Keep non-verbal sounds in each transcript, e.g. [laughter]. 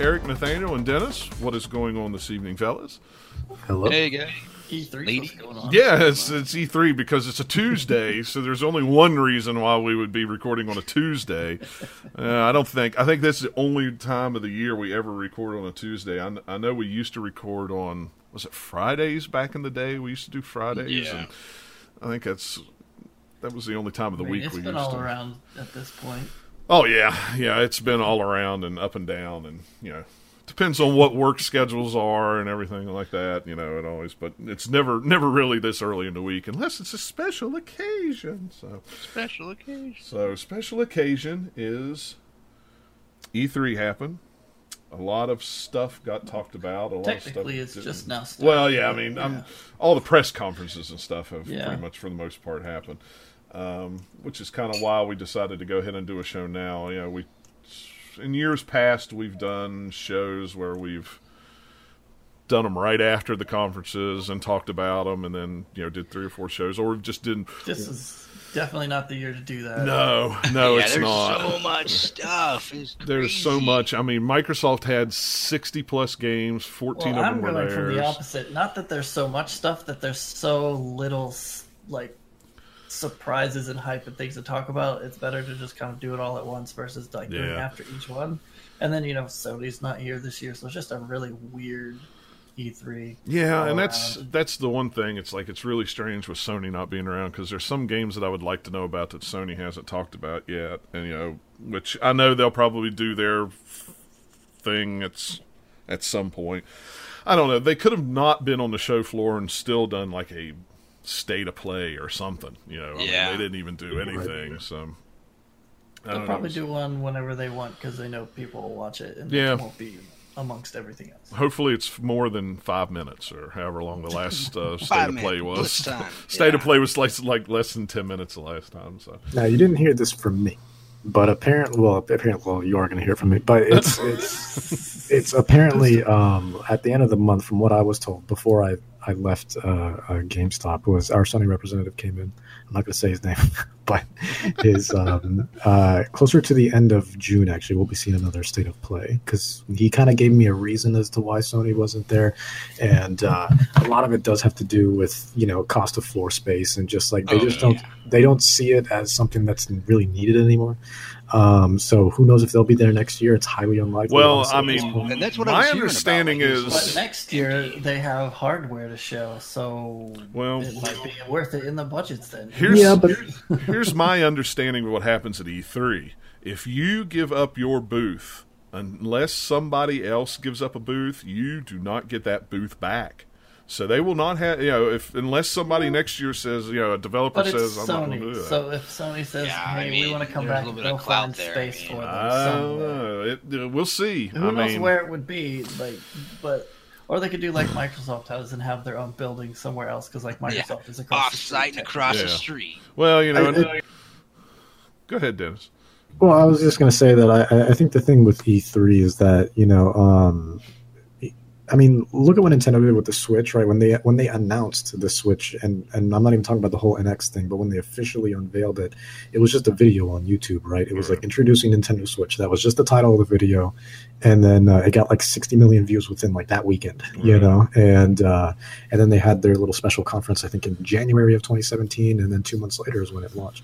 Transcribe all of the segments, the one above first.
Eric, Nathaniel, and Dennis. What is going on this evening, fellas? Hello. Hey, guys. E3 Lady. what's going on? Yeah, it's, it's E3 because it's a Tuesday, so there's only one reason why we would be recording on a Tuesday. Uh, I don't think, I think that's the only time of the year we ever record on a Tuesday. I, I know we used to record on, was it Fridays back in the day? We used to do Fridays. Yeah. And I think that's, that was the only time of the I mean, week it's we been used all to. around at this point. Oh yeah, yeah. It's been all around and up and down, and you know, depends on what work schedules are and everything like that. You know, it always, but it's never, never really this early in the week unless it's a special occasion. So, Special occasion. so special occasion is E3 happened. A lot of stuff got talked about. A lot Technically, of it's stuff just didn't. now. Started, Well, yeah, I mean, Yeah. all the press conferences and stuff have Yeah. pretty much, for the most part, happened. Um, which is kind of why we decided to go ahead and do a show now. You know, we in years past we've done shows where we've done them right after the conferences and talked about them, and then you know did three or four shows, or just didn't. This is definitely not the year to do that. No, no, yeah, it's there's not. so much stuff. It's There's so much. I mean, Microsoft had 60 plus games. 14 Well, of I'm them were going theirs. from the opposite. Not that there's so much stuff, that there's so little like surprises and hype and things to talk about. It's better to just kind of do it all at once versus like doing Yeah. after each one. And then you know Sony's not here this year, so it's just a really weird E E3. Yeah, and uh, that's around. that's the one thing. It's like it's really strange with Sony not being around because there's some games that I would like to know about that Sony hasn't talked about yet, and you know, which I know they'll probably do their thing. It's at some point. I don't know. They could have not been on the show floor and still done like a state of play or something. You know, I mean, they didn't even do anything. So I They'll don't probably know. do one whenever they want because they know people will watch it and Yeah. it won't be amongst everything else. Hopefully, it's more than five minutes or however long the last uh, [laughs] state of play was. blitz time. [laughs] state of play was like, like less than ten minutes the last time. So Now you didn't hear this from me, but apparently, well, apparently, well, you are going to hear from me. But it's it's [laughs] it's apparently um, at the end of the month, from what I was told before I I left uh, uh, GameStop, was our Sony representative came in. I'm not going to say his name, [laughs] but is um, uh, closer to the end of June. Actually, we'll be seeing another state of play because he kind of gave me a reason as to why Sony wasn't there, and uh, a lot of it does have to do with you know cost of floor space and just like they Oh, just don't they don't see it as something that's really needed anymore. Um, so who knows if they'll be there next year? It's highly unlikely. Well, honestly, I mean. And that's what My was hearing about, understanding like, is- But next year they have hardware to show, so Well- it might be worth it in the budgets then. here's Yeah, but- here's my understanding of what happens at E3. If you give up your booth, unless somebody else gives up a booth, you do not get that booth back. So they will not have, you know, if unless somebody next year says, you know, a developer But it's says, I'm not going to do Sony, that. so if Sony says, Yeah, I "Hey, mean, we want to come there's a back, little bit they'll find there, space I for them I don't know. It, uh, we'll see. Who I knows mean, where it would be? Like, but or they could do like Microsoft has and have their own building somewhere else because like Yeah. Microsoft is across off the site street. and across Yeah. the street. well, you know, I- and- I- go ahead, Dennis. Well, I was just going to say that I, I think the thing with E3 is that you know, um, I mean, look at what Nintendo did with the Switch, right? When they when they announced the Switch, and and I'm not even talking about the whole NX thing, but when they officially unveiled it, it was just a video on YouTube, right? It was like introducing Nintendo Switch. That was just the title of the video, and then uh, it got like 60 million views within like that weekend, you know. And uh, and then they had their little special conference, I think, in January of 2017, and then two months later is when it launched.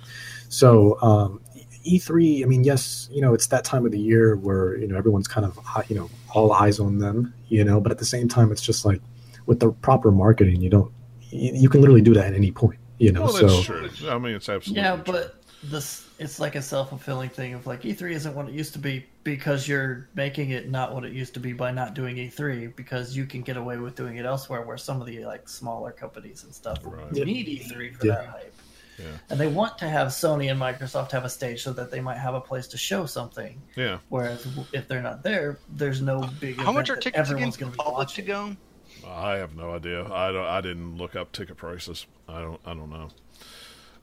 So um, E3, I mean, yes, you know, it's that time of the year where you know everyone's kind of you know all eyes on them, you know, but at the same time, it's just like with the proper marketing, you don't, you, you can literally do that at any point, you know. Well, so true. I mean, it's absolutely Yeah, true. but this it's like a self fulfilling thing of like E3 isn't what it used to be because you're making it not what it used to be by not doing E3 because you can get away with doing it elsewhere where some of the like smaller companies and stuff Right. need E3 for Yeah. that hype. Yeah. And they want to have Sony and Microsoft have a stage so that they might have a place to show something. yeah. Whereas if they're not there, there's no big. How much are tickets again going the to be public to go? I have no idea. I don't. I didn't look up ticket prices. I don't. I don't know.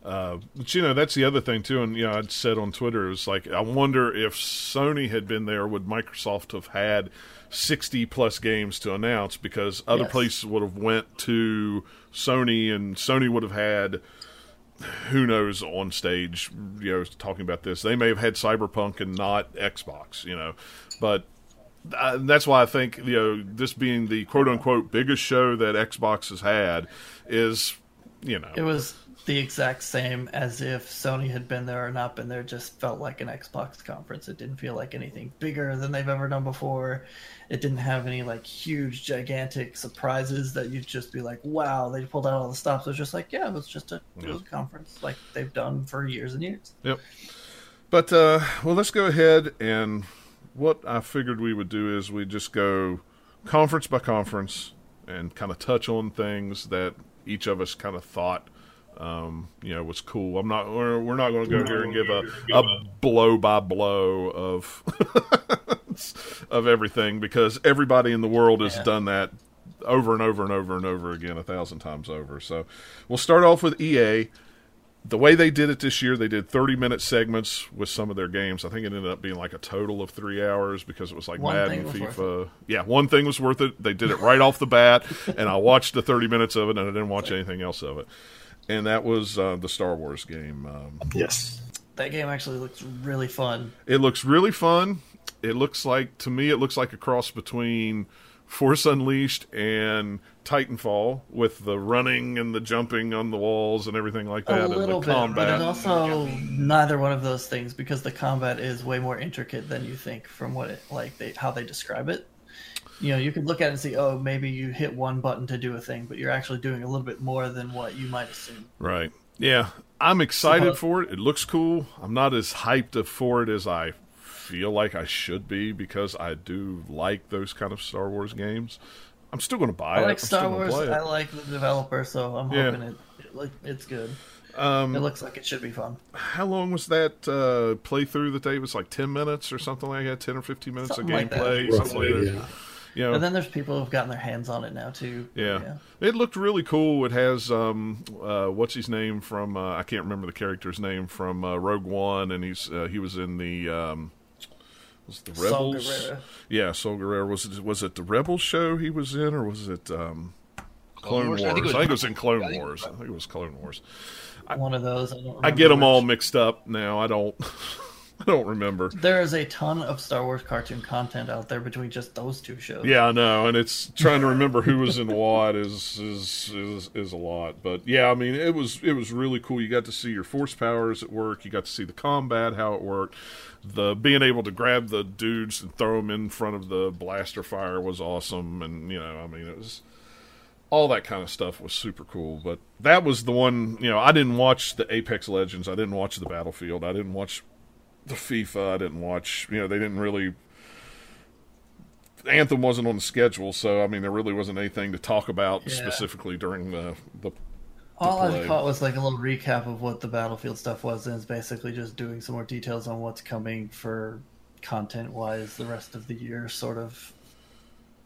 Uh, but you know that's the other thing too, and you know I'd said on Twitter it was like I wonder if Sony had been there, would Microsoft have had sixty plus games to announce? Because other Yes. places would have went to Sony, and Sony would have had who knows on stage, you know, talking about this. They may have had Cyberpunk and not Xbox, you know, but uh, that's why I think you know this being the quote unquote biggest show that Xbox has had is you know It was the exact same as if Sony had been there or not been there. Just felt like an Xbox conference. It didn't feel like anything bigger than they've ever done before. It didn't have any like huge, gigantic surprises that you'd just be like, "Wow!" They pulled out all the stops. It was just like, "Yeah, it was just a, was a conference like they've done for years and years." Yep. But uh, well, let's go ahead and what I figured we would do is we just go conference by conference and kind of touch on things that each of us kind of thought um, you know was cool. I'm not we're, we're not going to go here and give a, a blow by blow of [laughs] of everything because everybody in the world has Yeah. done that over and over and over and over again a thousand times over. So we'll start off with EA the way they did it this year, they did 30 minute segments with some of their games. I think it ended up being like a total of three hours because it was like One Madden, was FIFA. Yeah, one thing was worth it. They did it right off the bat, and I watched the 30 minutes of it, and I didn't watch anything else of it. And that was uh, the Star Wars game. Um, Yes. That game actually looks really fun. it looks really fun. It looks like, to me, it looks like a cross between Force Unleashed and Titanfall with the running and the jumping on the walls and everything like that, a and little the bit, combat. but it's also neither one of those things because the combat is way more intricate than you think from what it like they how they describe it. You know, you could look at it and see, oh, maybe you hit one button to do a thing, but you're actually doing a little bit more than what you might assume. Right. Yeah. I'm excited So- for it. It looks cool. I'm not as hyped for it as I feel like I should be because I do like those kind of Star Wars games. I'm still going to buy I it. like I'm Star Wars. I like the developer, so I'm Yeah. hoping it, it it's good. Um, It looks like it should be fun. how long was that uh, playthrough that they it was like 10 minutes or something like that? 10 or 15 minutes Something of like gameplay? something like Roughly, that. yeah. You know, And then there's people who've gotten their hands on it now too. Yeah. It looked really cool. It has um uh what's his name from uh, I can't remember the character's name from uh, Rogue One and he's uh, he was in the um was it the Rebels. Gerrera. Yeah, Saw Gerrera was it was it the Rebels show he was in or was it um Clone Wars? I think, it was in Clone I think it Wars. I think it was Clone Wars. One of those. I, don't I get them remember all mixed up now. I don't [laughs] [laughs] I don't remember. There is a ton of Star Wars cartoon content out there between just those two shows. Yeah, I know, and it's trying to remember who was in what is is is is a lot. But yeah, I mean, it was it was really cool. You got to see your force powers at work. You got to see the combat, how it worked. The being able to grab the dudes and throw them in front of the blaster fire was awesome. And you know, I mean, it was all that kind of stuff was super cool. But that was the one. You know, I didn't watch the Apex Legends. I didn't watch the Battlefield. I didn't watch the FIFA. I didn't watch. You know, they didn't really Anthem wasn't on the schedule, so I mean there really wasn't anything to talk about Yeah. specifically during the the. All. I caught was like a little recap of what the Battlefield stuff was, and it's basically just doing some more details on what's coming for content wise the rest of the year, sort of.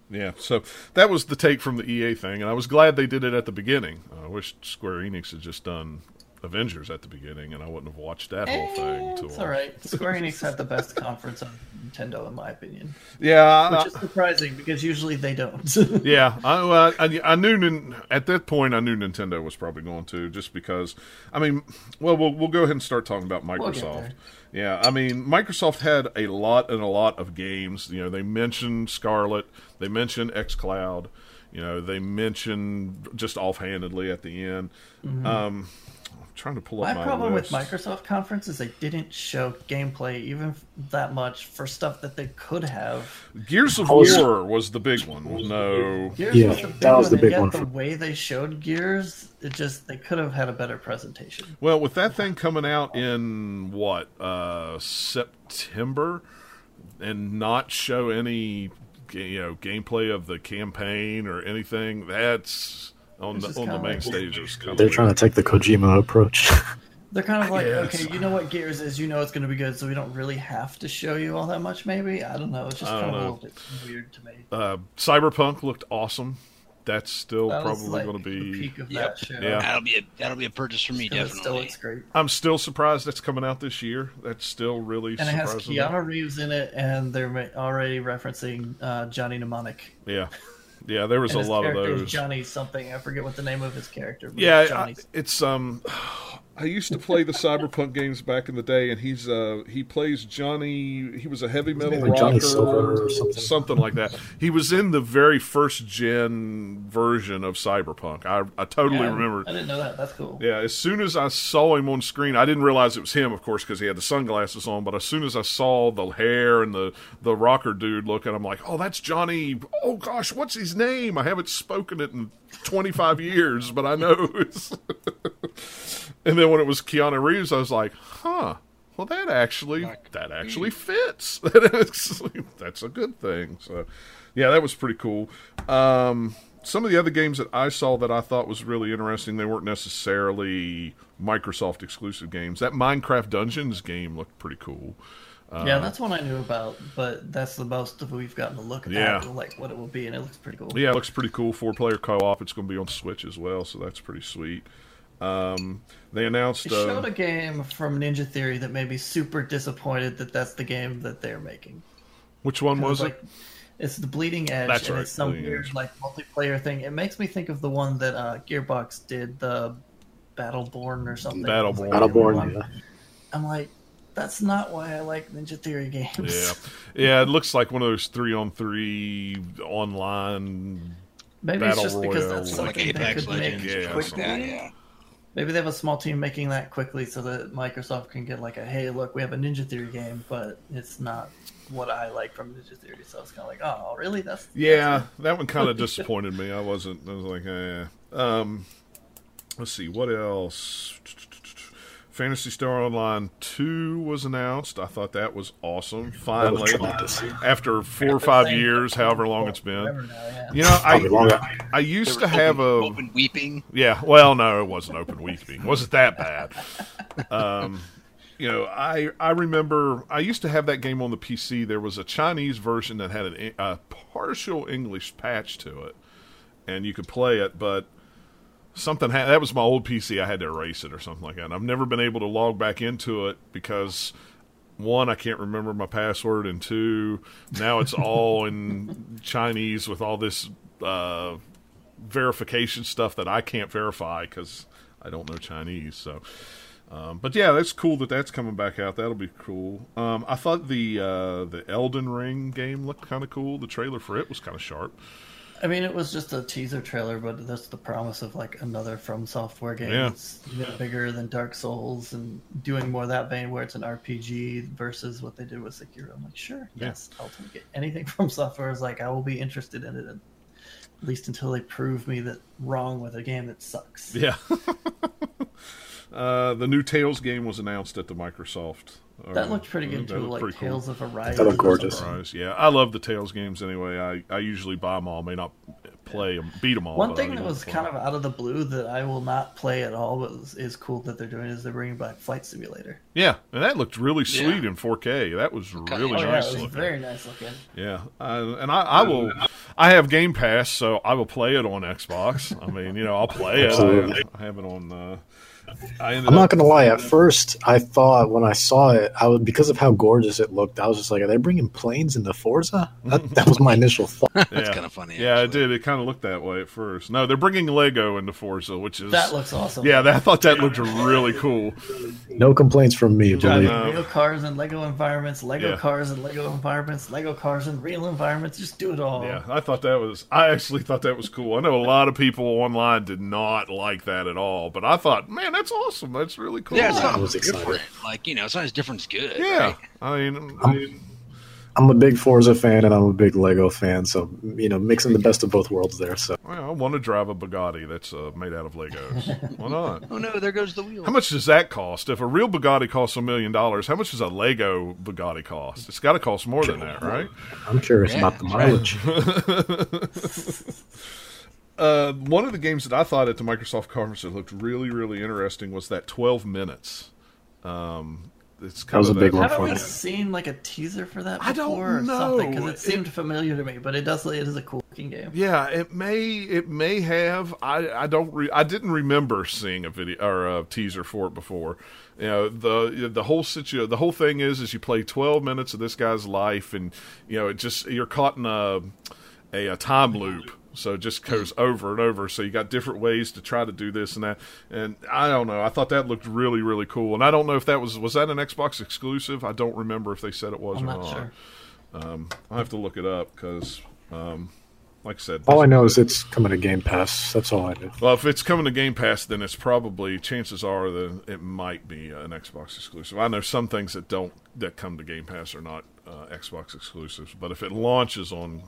Yeah, so that was the take from the EA thing, and I was glad they did it at the beginning. I wish Square Enix had just done Avengers at the beginning, and I wouldn't have watched that whole thing. Eh, to it's all right. Square [laughs] Enix had the best conference on Nintendo, in my opinion, Yeah, which I- is surprising because usually they don't. [laughs] yeah, I, well, I, I knew at that point I knew Nintendo was probably going to just because. I mean, well, we'll we'll go ahead and start talking about We'll Microsoft. yeah, I mean, Microsoft had a lot and a lot of games. You know, they mentioned Scarlett, they mentioned XCloud, you know, they mentioned just offhandedly at the end. Um, I'm trying to pull up. My my, problem list. with Microsoft conference is they didn't show gameplay even that much for stuff that they could have. Gears of was- War was the big one. No, Gears Yeah, was the big that was one, the and big yet one The way they showed Gears, it just they could have had a better presentation. Well, with that thing coming out in what uh, September, and not show any you know gameplay of the campaign or anything, that's on the on the main like- stages. kinda They're weird. trying to take the Kojima approach. [laughs] They're kind of like, okay, you know what Gears is, you know it's going to be good, so we don't really have to show you all that much. Maybe I don't know. It's just kind don't of a little bit weird to me. Uh, Cyberpunk looked awesome. That's still That probably like going to the be. peak of Yep. that show. Yeah. That'll be a that'll be a purchase for me And it still looks great. I'm still surprised that's coming out this year. That's still really And it has surprising. me. Keanu Reeves in it, and they're already referencing uh, Johnny Mnemonic. Yeah, yeah. There was And a lot of those. Johnny something. I forget what the name of his character. But Yeah, I, Johnny. it's um, I used to play the Cyberpunk games back in the day, and he's uh he plays Johnny. He was a heavy metal like rocker, Johnny Silver or something? like that. He was in the very first gen version of Cyberpunk. I I totally Yeah, remember. I didn't know that. That's cool. Yeah, as soon as I saw him on screen, I didn't realize it was him, of course, because he had the sunglasses on. But as soon as I saw the hair and the the rocker dude looking, I'm like, oh, that's Johnny. Oh gosh, what's his name? I haven't spoken it in 25 years, but I know. It's [laughs] and then when it was Keanu Reeves, I was like, huh. Well, that actually that actually fits. [laughs] That's a good thing. So, yeah, that was pretty cool. Um, some of the other games that I saw that I thought was really interesting, they weren't necessarily Microsoft exclusive games. That Minecraft Dungeons game looked pretty cool. Uh, yeah, that's one I knew about, but that's the most of we've gotten to look at Yeah. like what it will be, and it looks pretty cool. Yeah, it looks pretty cool. Four player co op. It's going to be on Switch as well, so that's pretty sweet. Um, they announced. They showed Uh, a game from Ninja Theory that made me super disappointed that that's the game that they're making. which one was like, it? It's the Bleeding Edge, That's and right, it's some Bleeding weird Edge. like multiplayer thing. It makes me think of the one that uh, Gearbox did, the Battleborn or something. Battleborn. Battleborn, yeah. I'm like, that's not why I like Ninja Theory games. Yeah, [laughs] yeah. It looks like one of those three on three online. Maybe Battle it's just because Royale. that's Like something they Apex could make Legends Yeah, quickly. like that, yeah. Maybe they have a small team making that quickly so that Microsoft can get like a hey, look, we have a Ninja Theory game, but it's not what I like from Ninja Theory. So it's kind of like, oh, really? That's Yeah, that one kind of [laughs] disappointed me. I wasn't. I was like, eh. Um, let's see what else. Phantasy Star Online 2 was announced. I thought that was awesome. Finally, tremendous. after four or five years, however long it's been. now, yeah. You know, I. I used to have open, a open weeping. yeah. Well, no, it wasn't open weeping. It wasn't that bad. Um, you know, I I remember I used to have that game on the PC. There was a Chinese version that had an, a partial English patch to it, and you could play it, but something ha- that was my old PC. I had to erase it or something like that. And I've never been able to log back into it because one, I can't remember my password, and two, now it's [laughs] all in Chinese with all this uh, verification stuff that I can't verify because I don't know Chinese. So, um, but yeah, that's cool that that's coming back out. That'll be cool. Um, I thought the uh, the Elden Ring game looked kind of cool. The trailer for it was kind of sharp. I mean, it was just a teaser trailer, but that's the promise of like another From Software game. Yeah. It's bigger than Dark Souls and doing more of that vein where it's an RPG versus what they did with Sekiro. I'm like, sure, Yeah. yes, I'll take it. Anything [laughs] from Software is like I will be interested in it, at least until they prove me that wrong with a game that sucks. Yeah. [laughs] uh, the new Tales game was announced at the Microsoft. That looked pretty good too, looked like pretty cool. Of Arise. That looked gorgeous. Surprise. Yeah, I love the Tales games anyway. I, I usually buy them all. May not play them, beat them all. One thing that was kind kind 'em. of out of the blue that I will not play at all, but is, is cool that they're doing is they're bringing back Flight Simulator. yeah, and that looked really sweet Yeah. in 4K. That was really Oh yeah, nice it was looking. very nice looking. Yeah, uh, and I, I will. I have Game Pass, so I will play it on Xbox. I mean, you know, I'll play it. Absolutely. I, I have it on. Uh, I ended I'm not gonna lie. At first, I thought when I saw it, I was because of how gorgeous it looked. I was just like, "Are they bringing planes into Forza?" That, [laughs] that was my initial thought. [laughs] That's yeah. kind of funny. Yeah, it did. It kind of looked that way at first. No, they're bringing Lego into Forza, which is That looks awesome. Yeah, that, I thought that looked really cool. No complaints from me. Got Believe. know. real cars and Lego environments, Lego Yeah. cars and Lego environments, Lego cars and real environments. Just do it all. Yeah, I thought that was. I actually thought that was cool. I know a lot of people online did not like that at all, but I thought, man, that's awesome. That's really cool. Yeah, it's I not was excited. different. Like you know, sometimes different's good. Yeah, right? I mean, I mean, I'm a big Forza fan and I'm a big Lego fan, so you know, mixing the best of both worlds there. So well, I want to drive a Bugatti that's uh, made out of Legos. [laughs] Why not? Oh no, there goes the wheel. How much does that cost? If a real Bugatti costs a million dollars, how much does a Lego Bugatti cost? It's got to cost more than that, right? I'm curious Yeah, about the mileage. right. [laughs] [laughs] mileage. Uh, one of the games that I thought at the Microsoft conference that looked really, really interesting was that 12 minutes. Um, it's kind was of a big that- one. Haven't we for seen like a teaser for that I don't before or something? know. Because it seemed familiar to me, but it does. It is a cool looking game. Yeah, it may it may have. I I don't re, I didn't remember seeing a video or a teaser for it before. You know the the whole situ the whole thing is is you play twelve minutes of this guy's life and you know it just you're caught in a a, a time loop. So it just goes over and over. So you got different ways to try to do this and that. And I don't know. I thought that looked really, really cool. And I don't know if that was was that an Xbox exclusive. I don't remember if they said it was I'm or not sure. Um, I'll have to look it up because, um, like I said, All I know is it's coming to Game Pass. That's all I know. well, if it's coming to Game Pass, then it's probably chances are that it might be an Xbox exclusive. I know some things that don't that come to Game Pass are not uh, Xbox exclusives, but if it launches on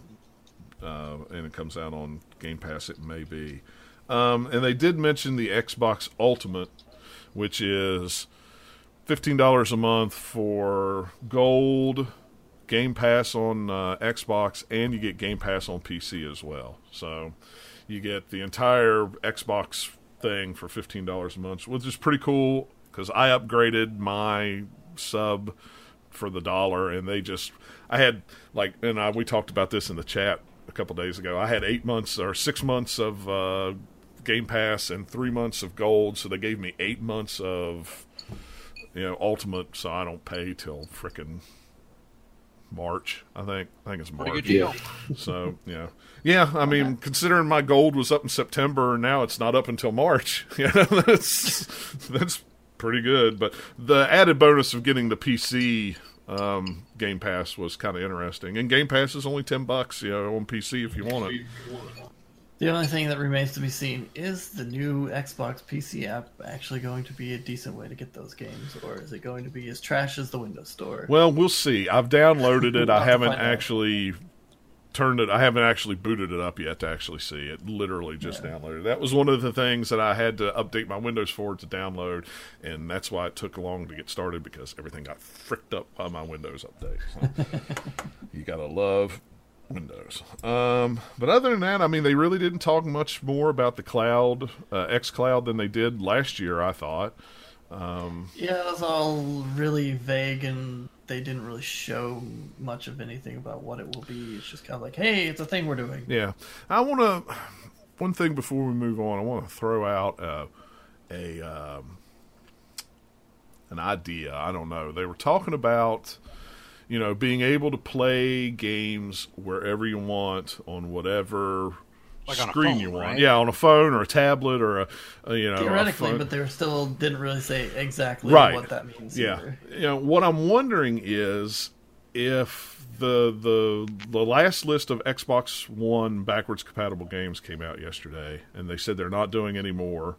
uh, and it comes out on Game Pass, it may be. Um, and they did mention the Xbox Ultimate, which is fifteen dollars a month for gold, Game Pass on uh, Xbox, and you get Game Pass on PC as well. So you get the entire Xbox thing for fifteen dollars a month, which is pretty cool because I upgraded my sub for the dollar, and they just I had like, and I, we talked about this in the chat a couple days ago. I had eight months or six months of uh, Game Pass and three months of Gold, so they gave me eight months of you know Ultimate, so I don't pay till frickin' March. I think I think it's March. Deal. [laughs] So yeah, yeah. I mean, considering my gold was up in September, now it's not up until March. [laughs] You know, that's that's pretty good. But the added bonus of getting the PC um, Game Pass was kind of interesting. And Game Pass is only ten bucks, you know, on PC if you want it. The only thing that remains to be seen is the new Xbox PC app actually going to be a decent way to get those games, or is it going to be as trash as the Windows Store? Well, we'll see. I've downloaded it. I haven't actually turned it. I haven't actually booted it up yet to actually see it. Literally just downloaded. That was one of the things that I had to update my Windows for to download, and that's why it took long to get started because everything got fricked up by my Windows update. So, [laughs] you gotta love Windows. Um, but other than that, I mean, they really didn't talk much more about the cloud, uh, X Cloud, than they did last year. I thought. Yeah, it was all really vague, and they didn't really show much of anything about what it will be. It's just kind of like, hey, it's a thing we're doing. Yeah, I want to. One thing before we move on, I want to throw out uh, a um, an idea. I don't know. They were talking about you know being able to play games wherever you want on whatever Like a screen phone, you want. right? Yeah, on a phone or a tablet or a, a you know Theoretically, but they were still didn't really say exactly right. what that means. Yeah, either. you know what I'm wondering is if the the the last list of Xbox One backwards compatible games came out yesterday, and they said they're not doing any more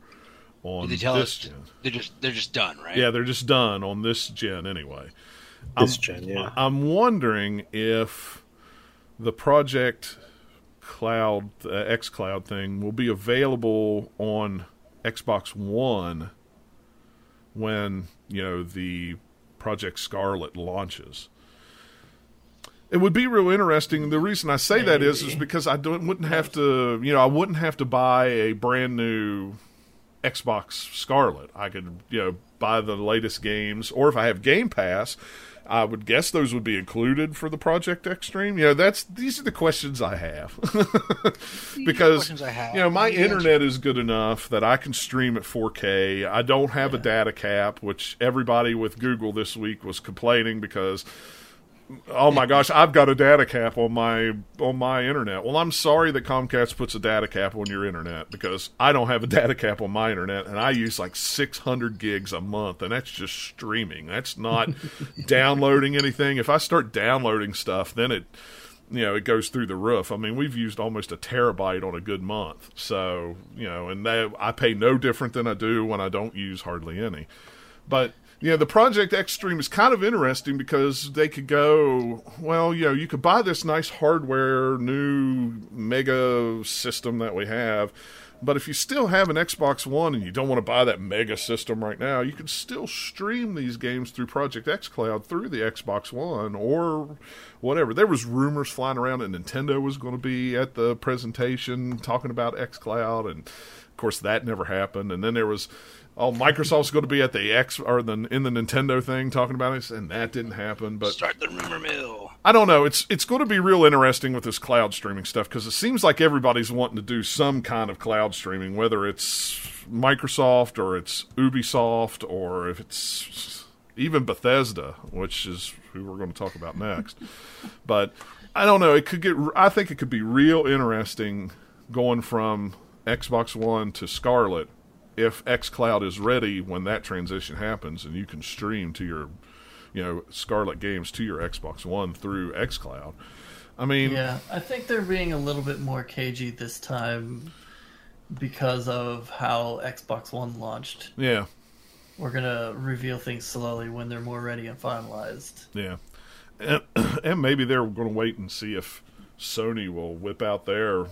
on Did they tell this us gen. they're just they're just done, right? Yeah, they're just done on this gen anyway. This gen, yeah. I'm wondering if the Project Cloud, uh, X Cloud thing, will be available on Xbox One when you know the Project Scarlett launches. It would be real interesting. The reason I say that is, is because I don't, wouldn't have to, you know, I wouldn't have to buy a brand new Xbox Scarlett. I could, you know, buy the latest games, or if I have Game Pass, I would guess those would be included for the Project Extreme. You know, that's these are the questions I have [laughs] because I have. you know my Yeah. internet is good enough that I can stream at 4K. I don't have a data cap, which everybody with Google this week was complaining because oh my gosh, I've got a data cap on my on my internet. Well, I'm sorry that Comcast puts a data cap on your internet because I don't have a [laughs] data cap on my internet and I use like 600 gigs a month and that's just streaming. That's not [laughs] downloading anything. If I start downloading stuff, then it you know, it goes through the roof. I mean, we've used almost a terabyte on a good month. So, you know, and that, I pay no different than I do when I don't use hardly any. But know, the Project X Stream is kind of interesting because they could go, well, you know, you could buy this nice hardware, new mega system that we have, but if you still have an Xbox One and you don't want to buy that mega system right now, you can still stream these games through Project X Cloud through the Xbox One or whatever. There was rumors flying around that Nintendo was going to be at the presentation talking about X Cloud, and of course that never happened. And then there was oh, Microsoft's going to be at the X or the in the Nintendo thing talking about this, and that didn't happen. But Start the rumor mill. I don't know. It's it's going to be real interesting with this cloud streaming stuff because it seems like everybody's wanting to do some kind of cloud streaming, whether it's Microsoft or it's Ubisoft or if it's even Bethesda, which is who we're going to talk about next. [laughs] but I don't know. It could get. I think it could be real interesting going from Xbox One to Scarlett, if XCloud is ready when that transition happens, and you can stream to your, you know, Scarlett games to your Xbox One through XCloud. I mean, Yeah, I think they're being a little bit more cagey this time because of how Xbox One launched. yeah, We're gonna reveal things slowly when they're more ready and finalized. yeah, and, [clears throat] and maybe they're going to wait and see if Sony will whip out their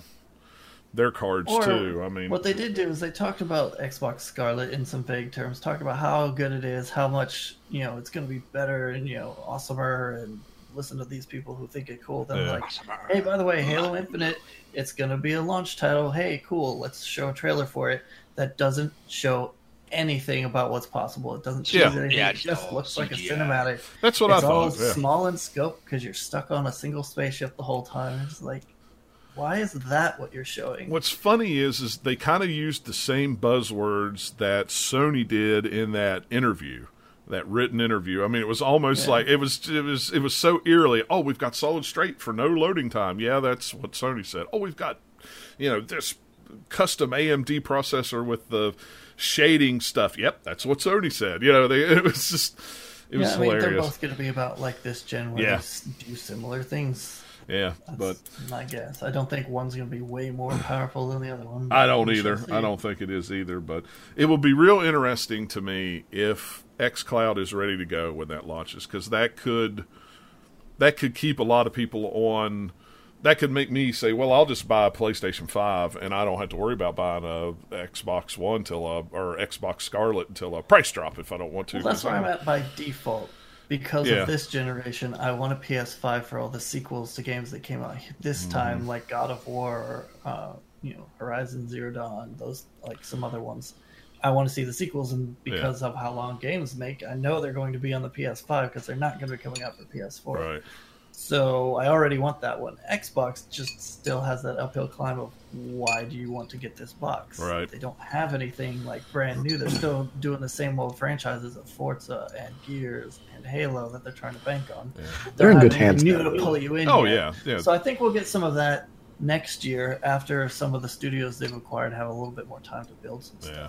their cards Or too. I mean, what they did do is they talked about Xbox Scarlett in some vague terms, talked about how good it is, how much you know it's going to be better and you know awesomer, and listen to these people who think it cool. Then Yeah. like, hey, by the way, Halo Infinite, it's going to be a launch title. Hey, cool, let's show a trailer for it. That doesn't show anything about what's possible. It doesn't show Yeah. anything. Yeah, it just looks like a CGI. cinematic. that's what it's I all thought. Yeah. small in scope because you're stuck on a single spaceship the whole time. It's like, why is that what you're showing? What's funny is is they kind of used the same buzzwords that Sony did in that interview, that written interview. I mean, it was almost Yeah. like it was it was it was so eerily. Oh, we've got solid straight for no loading time. Yeah, that's what Sony said. Oh, we've got you know this custom AMD processor with the shading stuff. Yep, that's what Sony said. You know, they it was just it was yeah, I mean, they're both going to be about like this gen where Yeah. they do similar things. Yeah, That's but my guess. I don't think one's going to be way more [sighs] powerful than the other one. I don't either. I don't think it is either. But it will be real interesting to me if XCloud is ready to go when that launches, because that could that could keep a lot of people on. That could make me say, "Well, I'll just buy a PlayStation Five, and I don't have to worry about buying a Xbox One till a, or Xbox Scarlett until a price drop if I don't want to." Well, that's where I'm at by default. Because Yeah. of this generation, I want a PS5 for all the sequels to games that came out this Mm-hmm. time, like God of War, or, uh, you know, Horizon Zero Dawn, those like some other ones. I want to see the sequels, and because of how long games make, I know they're going to be on the PS5 because they're not going to be coming out for PS4. Right. So I already want that one. Xbox just still has that uphill climb of why do you want to get this box? Right. They don't have anything like brand new. They're still doing the same old franchises of Forza and Gears and Halo that they're trying to bank on. Yeah. They're in Don't good hands New now. to pull you in. Oh yet. yeah, yeah. So I think we'll get some of that next year after some of the studios they've acquired have a little bit more time to build some stuff. Yeah.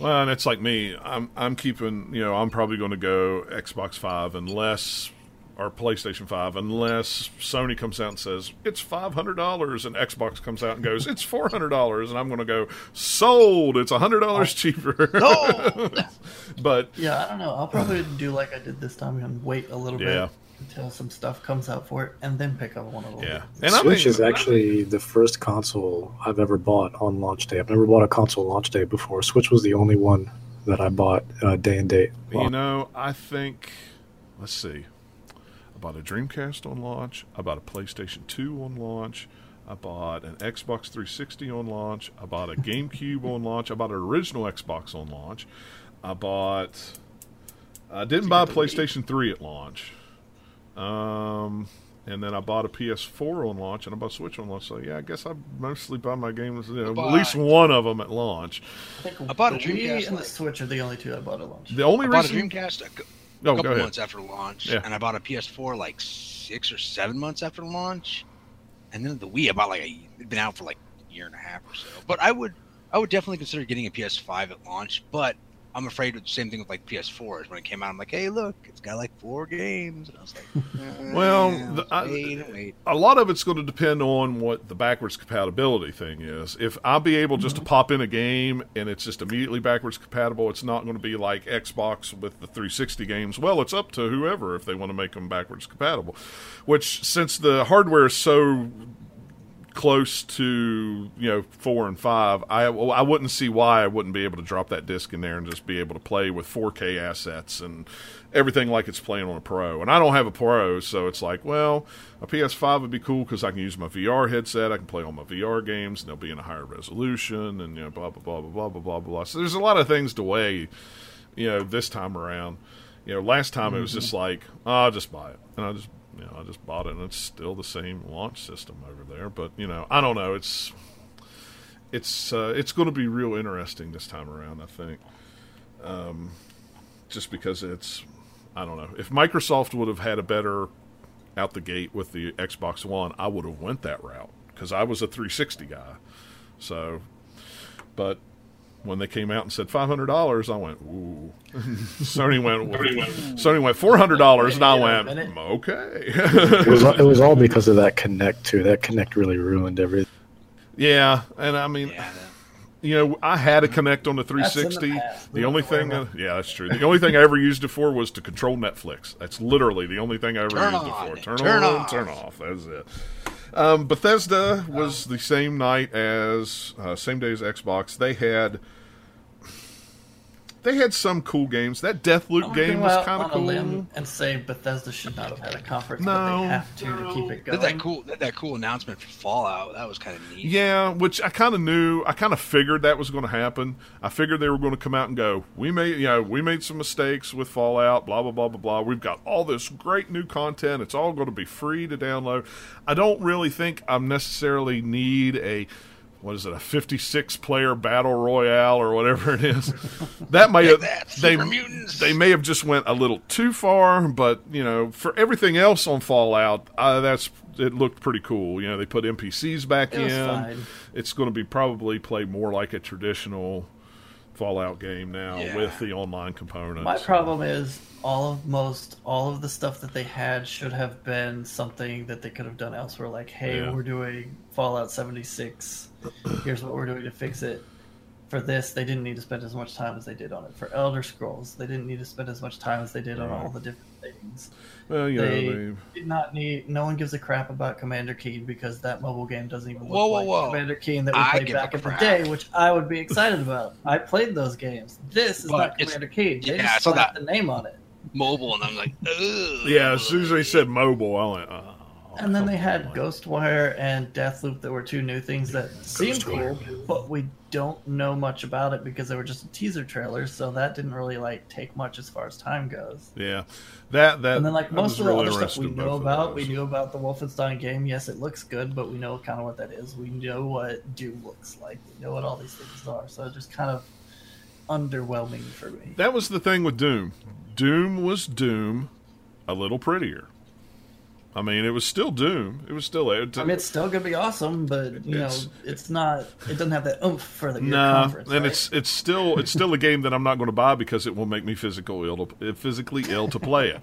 Well, and it's like me. I'm I'm keeping. You know, I'm probably going to go Xbox Five unless or PlayStation Five unless Sony comes out and says it's five hundred dollars, and Xbox comes out and goes it's four hundred dollars, and I'm going to go sold. It's hundred dollars Oh. cheaper. [laughs] Sold! [laughs] but Yeah, I don't know. I'll probably do like I did this time and wait a little Yeah. bit until some stuff comes out for it, and then pick up one of them. yeah, and Switch I is actually the first console I've ever bought on launch day. I've never bought a console launch day before. Switch was the only one that I bought uh, day and date. You know, I think. Let's see. I bought a Dreamcast on launch. I bought a PlayStation 2 on launch. I bought an Xbox 360 on launch. I bought a [laughs] GameCube on launch. I bought an original Xbox on launch. I bought. I didn't buy a PlayStation 3 at launch. Um, and then I bought a PS4 on launch, and I bought a Switch on launch. So yeah, I guess I mostly buy my games. You know, at least one of them at launch. I think I bought a the Wii Dreamcast, and the Switch are the only two I bought at launch. The only I bought a reason. Dreamcast a, oh, couple months after launch, Yeah. and I bought a PS4 like six or seven months after launch, and then the Wii about like a, it'd been out for like a year and a half or so. But I would I would definitely consider getting a PS5 at launch, but I'm afraid of the same thing with like PS4s. When it came out, I'm like, hey, look, it's got like four games, and I was like, [laughs] Well, the- I- wait a lot of it's going to depend on what the backwards compatibility thing is. If I'll be able just to mm-hmm. pop in a game and it's just immediately backwards compatible, it's not going to be like Xbox with the 360 games. Well, it's up to whoever if they want to make them backwards compatible. Which, since the hardware is so close to you know four and five, I I wouldn't see why I wouldn't be able to drop that disc in there and just be able to play with 4K assets and everything like it's playing on a Pro. And I don't have a Pro, so it's like, well, a PS5 would be cool because I can use my VR headset, I can play all my VR games, and they'll be in a higher resolution, and you know, blah blah blah blah blah blah blah. So there's a lot of things to weigh, you know, this time around. You know, last time mm-hmm. it was mm-hmm. just like, oh, I'll just buy it, and I'll just you know, I just bought it, and it's still the same launch system over there. But you know, I don't know. It's it's uh, it's going to be real interesting this time around. I think, um, just because it's I don't know if Microsoft would have had a better out the gate with the Xbox One, I would have went that route because I was a 360 guy. So, but when they came out and said five hundred dollars, I went ooh. [laughs] Sony went Sony went four hundred dollars, and I went okay. It was it was all because of that [laughs] Kinect too. That Kinect really ruined everything. yeah, and I mean, Yeah, you know, I had a Kinect on the That's in the 360. The only thing, uh, yeah, that's true. The only thing I ever used it for was to control Netflix. That's literally the only thing I ever Turn used on, it for. Turn, turn on, off. turn off. That's it. Um, Bethesda was the same night as uh, same day as Xbox. They had they had some cool games. That Deathloop I'm game gonna was go out kind of on cool. a limb and say Bethesda should not have had a conference, but No. they have to to keep it going. that cool that, that cool announcement for Fallout. That was kind of neat. Yeah, which I kind of knew. I kind of figured that was going to happen. I figured they were going to come out and go, "We made, you know, we made some mistakes with Fallout. Blah blah blah blah blah. We've got all this great new content. It's all going to be free to download." I don't really think I'm necessarily need a what is it, a 56 player battle royale or whatever it is. That may have that, they they may have just went a little too far, but you know, for everything else on Fallout, uh, that's it looked pretty cool. You know, they put NPCs back It was in. fine. It's going to be probably play more like a traditional Fallout game now Yeah. with the online components. My problem is all of most all of the stuff that they had should have been something that they could have done elsewhere. Like, hey, Yeah. we're doing Fallout 76. Here's what we're doing to fix it. For this, they didn't need to spend as much time as they did on it. For Elder Scrolls, they didn't need to spend as much time as they did on all the different things. Well, you they know, they, did not need. No one gives a crap about Commander Keen because that mobile game doesn't even look Whoa, whoa, like whoa. Commander Keen that we I played back in the day, which I would be excited about. I played those games. This is But not Commander Keen. They yeah, I just saw slapped that. the name on it. Mobile, and I'm like, Ugh. yeah. As soon as they said mobile, I went. Oh, And then they had. Ghostwire and Deathloop that were two new things that seemed cool, but we don't know much about it because they were just a teaser trailers, so that didn't really like take much as far as time goes. Yeah, that that. And then like most of the really other stuff we know about, we knew about the Wolfenstein game. Yes, it looks good, but we know kind of what that is. We know what Doom looks like. We know what all these things are. So it's just kind of underwhelming for me. That was the thing with Doom. Doom was Doom, a little prettier. I mean, it was still Doom. It was still it. I mean, it's still gonna be awesome, but you It's- know, it's not. It doesn't have that oomph for the your no, conference. and right? it's it's still it's still a game that I'm not going to buy because it will make me physical ill to, physically ill to play it.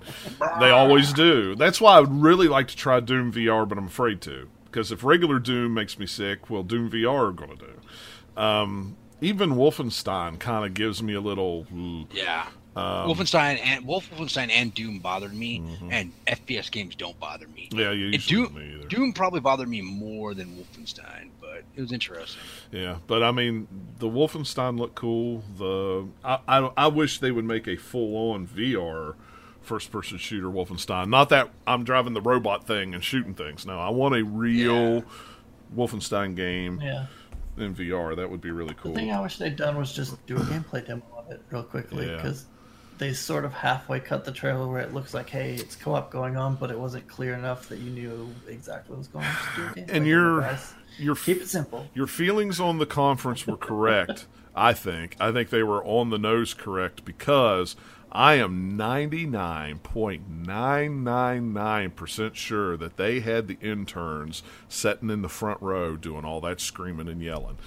they always do. That's why I would really like to try Doom VR, but I'm afraid to because if regular Doom makes me sick, well, Doom VR are going to do. Um, even Wolfenstein kind of gives me a little. ooh. Yeah. Um, Wolfenstein and Wolf Wolfenstein and Doom bothered me, and FPS games don't bother me. Mm-hmm. yeah, you And Doom. Doom probably bothered me more than Wolfenstein, but it was interesting. Yeah, but I mean, the Wolfenstein looked cool. The I, I, I wish they would make a full on VR first person shooter Wolfenstein. Not that I'm driving the robot thing and shooting things. No, I want a real Yeah. Wolfenstein game yeah. in VR. That would be really cool. The thing I wish they'd done was just do a gameplay demo of it real quickly because they sort of halfway cut the trailer where it looks like, hey, it's co-op going on, but it wasn't clear enough that you knew exactly what was going on. [sighs] Just do a And demo, you're you're keep it simple. Your feelings on the conference were correct, [laughs] I think. I think they were on the nose correct because I am 99.999% sure that they had the interns sitting in the front row doing all that screaming and yelling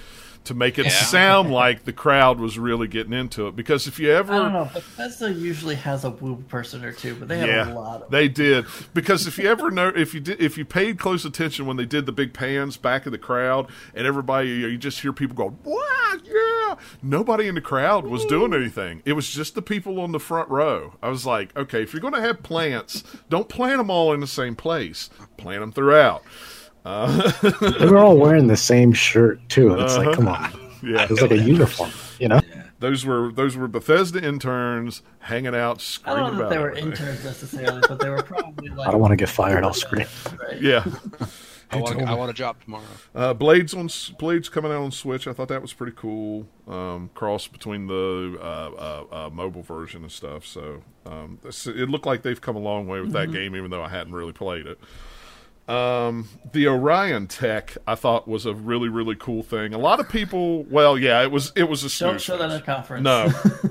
to make it Yeah. sound [laughs] like the crowd was really getting into it. Because if you ever. I don't know. Bethesda usually has a woo person or two, but they have Yeah, a lot of. they did because if you ever know if you did if you paid close attention when they did the big pans back of the crowd and everybody you, just hear people go wow yeah nobody in the crowd was doing anything it was just the people on the front row I was like okay if you're going to have plants don't plant them all in the same place plant them throughout They were all [laughs] wearing the same shirt too. It's like, come on, [laughs] yeah it was like a uniform, you know. those were those were Bethesda interns hanging out I screaming don't know about that they were everything. interns [laughs] necessarily, but they were probably like. I don't want to get fired. I'll scream. Right. yeah I want, I want a job tomorrow. Uh, Blades on Blades coming out on Switch. I thought that was pretty cool. Um, cross between the uh, uh, uh, mobile version and stuff. So um, this- it looked like they've come a long way with that game, even though I hadn't really played it. Um, the Orion tech I thought was a really really cool thing. A lot of people, well, yeah, it was it was a Don't show that at a conference. No. [laughs]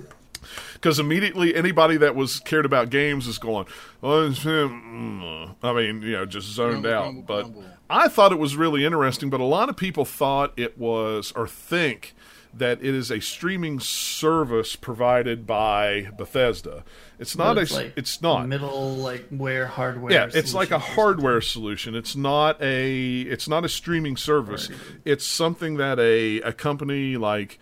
because immediately anybody that was cared about games is going, oh, mm, I mean, you know, just zoned Grumble, out. grumble, but grumble. I thought it was really interesting, but a lot of people thought it was or think that it is a streaming service provided by Bethesda. It's not It's a. like it's not. middle like where hardware. Yeah, it's like a hardware solution. It's not a it's not a streaming service. It's something that a a company like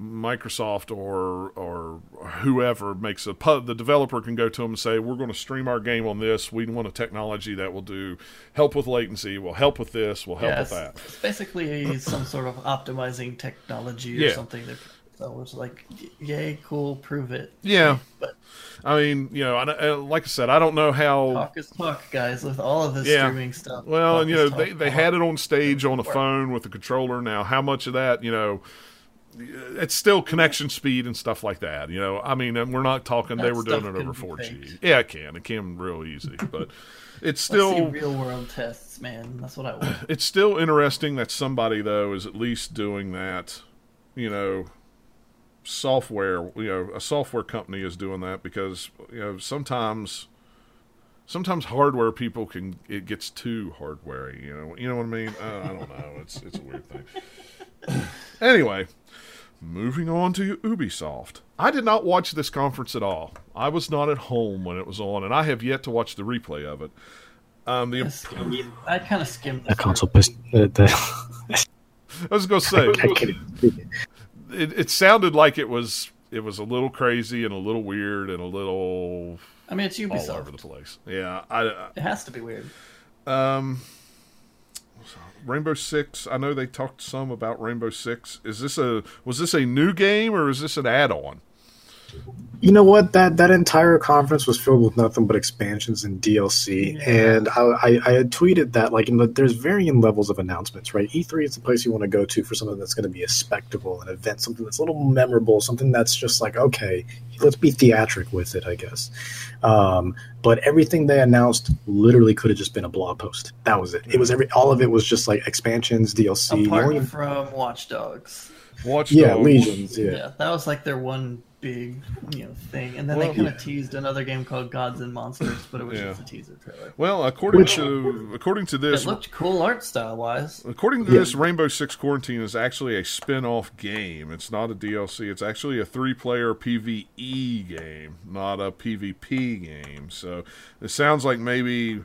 Microsoft or or whoever makes a pub, the developer can go to them and say, "We're going to stream our game on this. We want a technology that will do help with latency, will help with this, will help yeah, with that." it's basically [laughs] some sort of optimizing technology or Yeah. something. That, so it's like, yay, cool, prove it. Yeah, But I mean, you know, I, I- uh, like I said, I don't know how. talk is talk, guys. With all of this Yeah. streaming stuff. Well, and you know, they they had it on stage on a phone with a controller. Now, how much of that, you know, it's still connection speed and stuff like that. You know, I mean, and we're not talking they were doing it over 4G. faked. Yeah, it can. It can real easy, but it's still real world tests, man. That's what I want. [sighs] it's still interesting that somebody though is at least doing that. You know, software. You know, a software company is doing that because you know sometimes. Sometimes hardware people can it gets too hardware. You know, you know what I mean. Uh, I don't know. It's it's a weird thing. [laughs] anyway, moving on to Ubisoft. I did not watch this conference at all. I was not at home when it was on, and I have yet to watch the replay of it. Um, the I skimmed- I kind of skimmed The through console it. pist- uh, the, I was going to say [laughs] I it, it sounded like it was it was a little crazy and a little weird and a little I mean, it's all Ubisoft. over the place. Yeah, I, It has to be weird. Um Rainbow Six. I know they talked some about Rainbow Six. Is this a was this a new game or is this an add-on? You know what? That that entire conference was filled with nothing but expansions and DLC. Yeah. And I, I, I had tweeted that like, you know, there's varying levels of announcements, right? E3 is the place you want to go to for something that's going to be a spectacle, an event, something that's a little memorable, something that's just like, okay, let's be theatric with it, I guess. Um, but everything they announced literally could have just been a blog post. That was it. It was every all of it was just like expansions, DLC. Apart only- from Watch Dogs. Watch yeah, Dogs. Legions. Yeah. Yeah. that was like their one big, you know, thing. And then Well, they kind of yeah. teased another game called Gods and Monsters, but it was Yeah. just a teaser trailer. Well, according Which- to according to this It looked cool art style wise. According to Yeah. this, Rainbow Six Quarantine is actually a spin-off game. It's not a DLC. It's actually a three-player PvE game, not a PvP game. So it sounds like maybe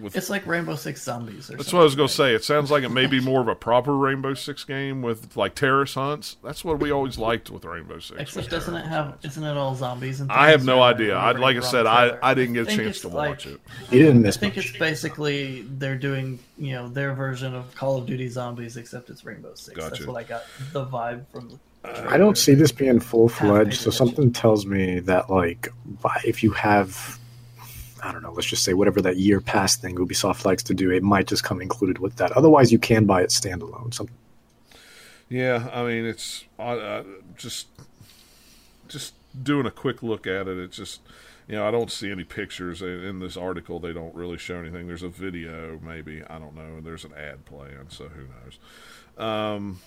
with It's like Rainbow Six Zombies or that's something. what I was going to say. It sounds like it may be more of a proper Rainbow Six game with like terrorist hunts. That's what we always liked with Rainbow Six. Except doesn't it have? hunts. Isn't it all zombies and? I have no idea. am I, like I said, I. I didn't get a chance to like- watch it. You didn't miss. I think much. it's basically they're doing you know their version of Call of Duty Zombies, except it's Rainbow Six. Gotcha. That's what I got the vibe from. The I don't see this being full fledged, so something tells me that like if you have I don't know, let's just say whatever that year pass thing Ubisoft likes to do, it might just come included with that. Otherwise, you can buy it standalone. Yeah, I mean it's just just doing a quick look at it. It's just you know I don't see any pictures in, in this article. They don't really show anything. There's a video, maybe I don't know, and there's an ad playing, so who knows. Um,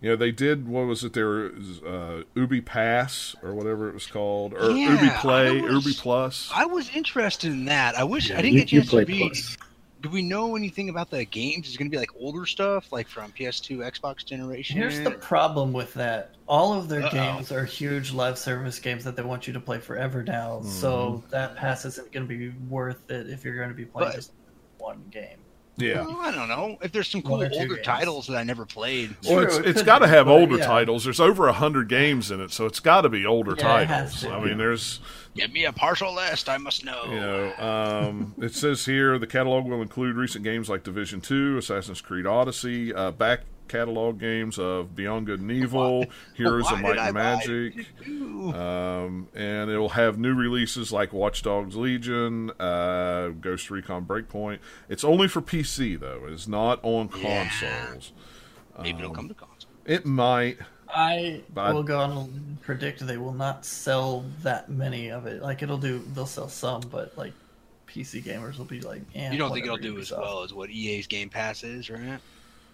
you know they did what was it? There uh, Ubi Pass or whatever it was called, or Yeah, Ubi Play, was- Ubi Plus. I was interested in that. I wish I didn't you, get a you chance play to read. Plus. Do we know anything about the games? Is it going to be like older stuff, like from PS2, Xbox generation? Here's the problem with that. All of their Uh-oh. games are huge live service games that they want you to play forever now. So that pass isn't going to be worth it if you're going to be playing But- just one game. Yeah. Well, I don't know. If there's some cool One or two older games. titles that I never played. Well, True, it's, it it's could got to have but older yeah. titles. There's over a hundred games in it, so it's got to be older Yeah, titles. to. I mean, there's Give me a partial list. I must know. You know, um, it says here the catalog will include recent games like Division Two, Assassin's Creed Odyssey, uh, back catalog games of Beyond Good and [laughs] Evil, Heroes Why of Might and buy Magic, um, and it will have new releases like Watch Dogs Legion, uh, Ghost Recon Breakpoint. It's only for PC though; it's not on Yeah. consoles. Maybe it'll um, come to console. It might. I But- will go on and predict they will not sell that many of it. Like it'll do, they'll sell some, but like PC gamers will be like, eh, You don't think it'll do as well as what EA's Game Pass is, right?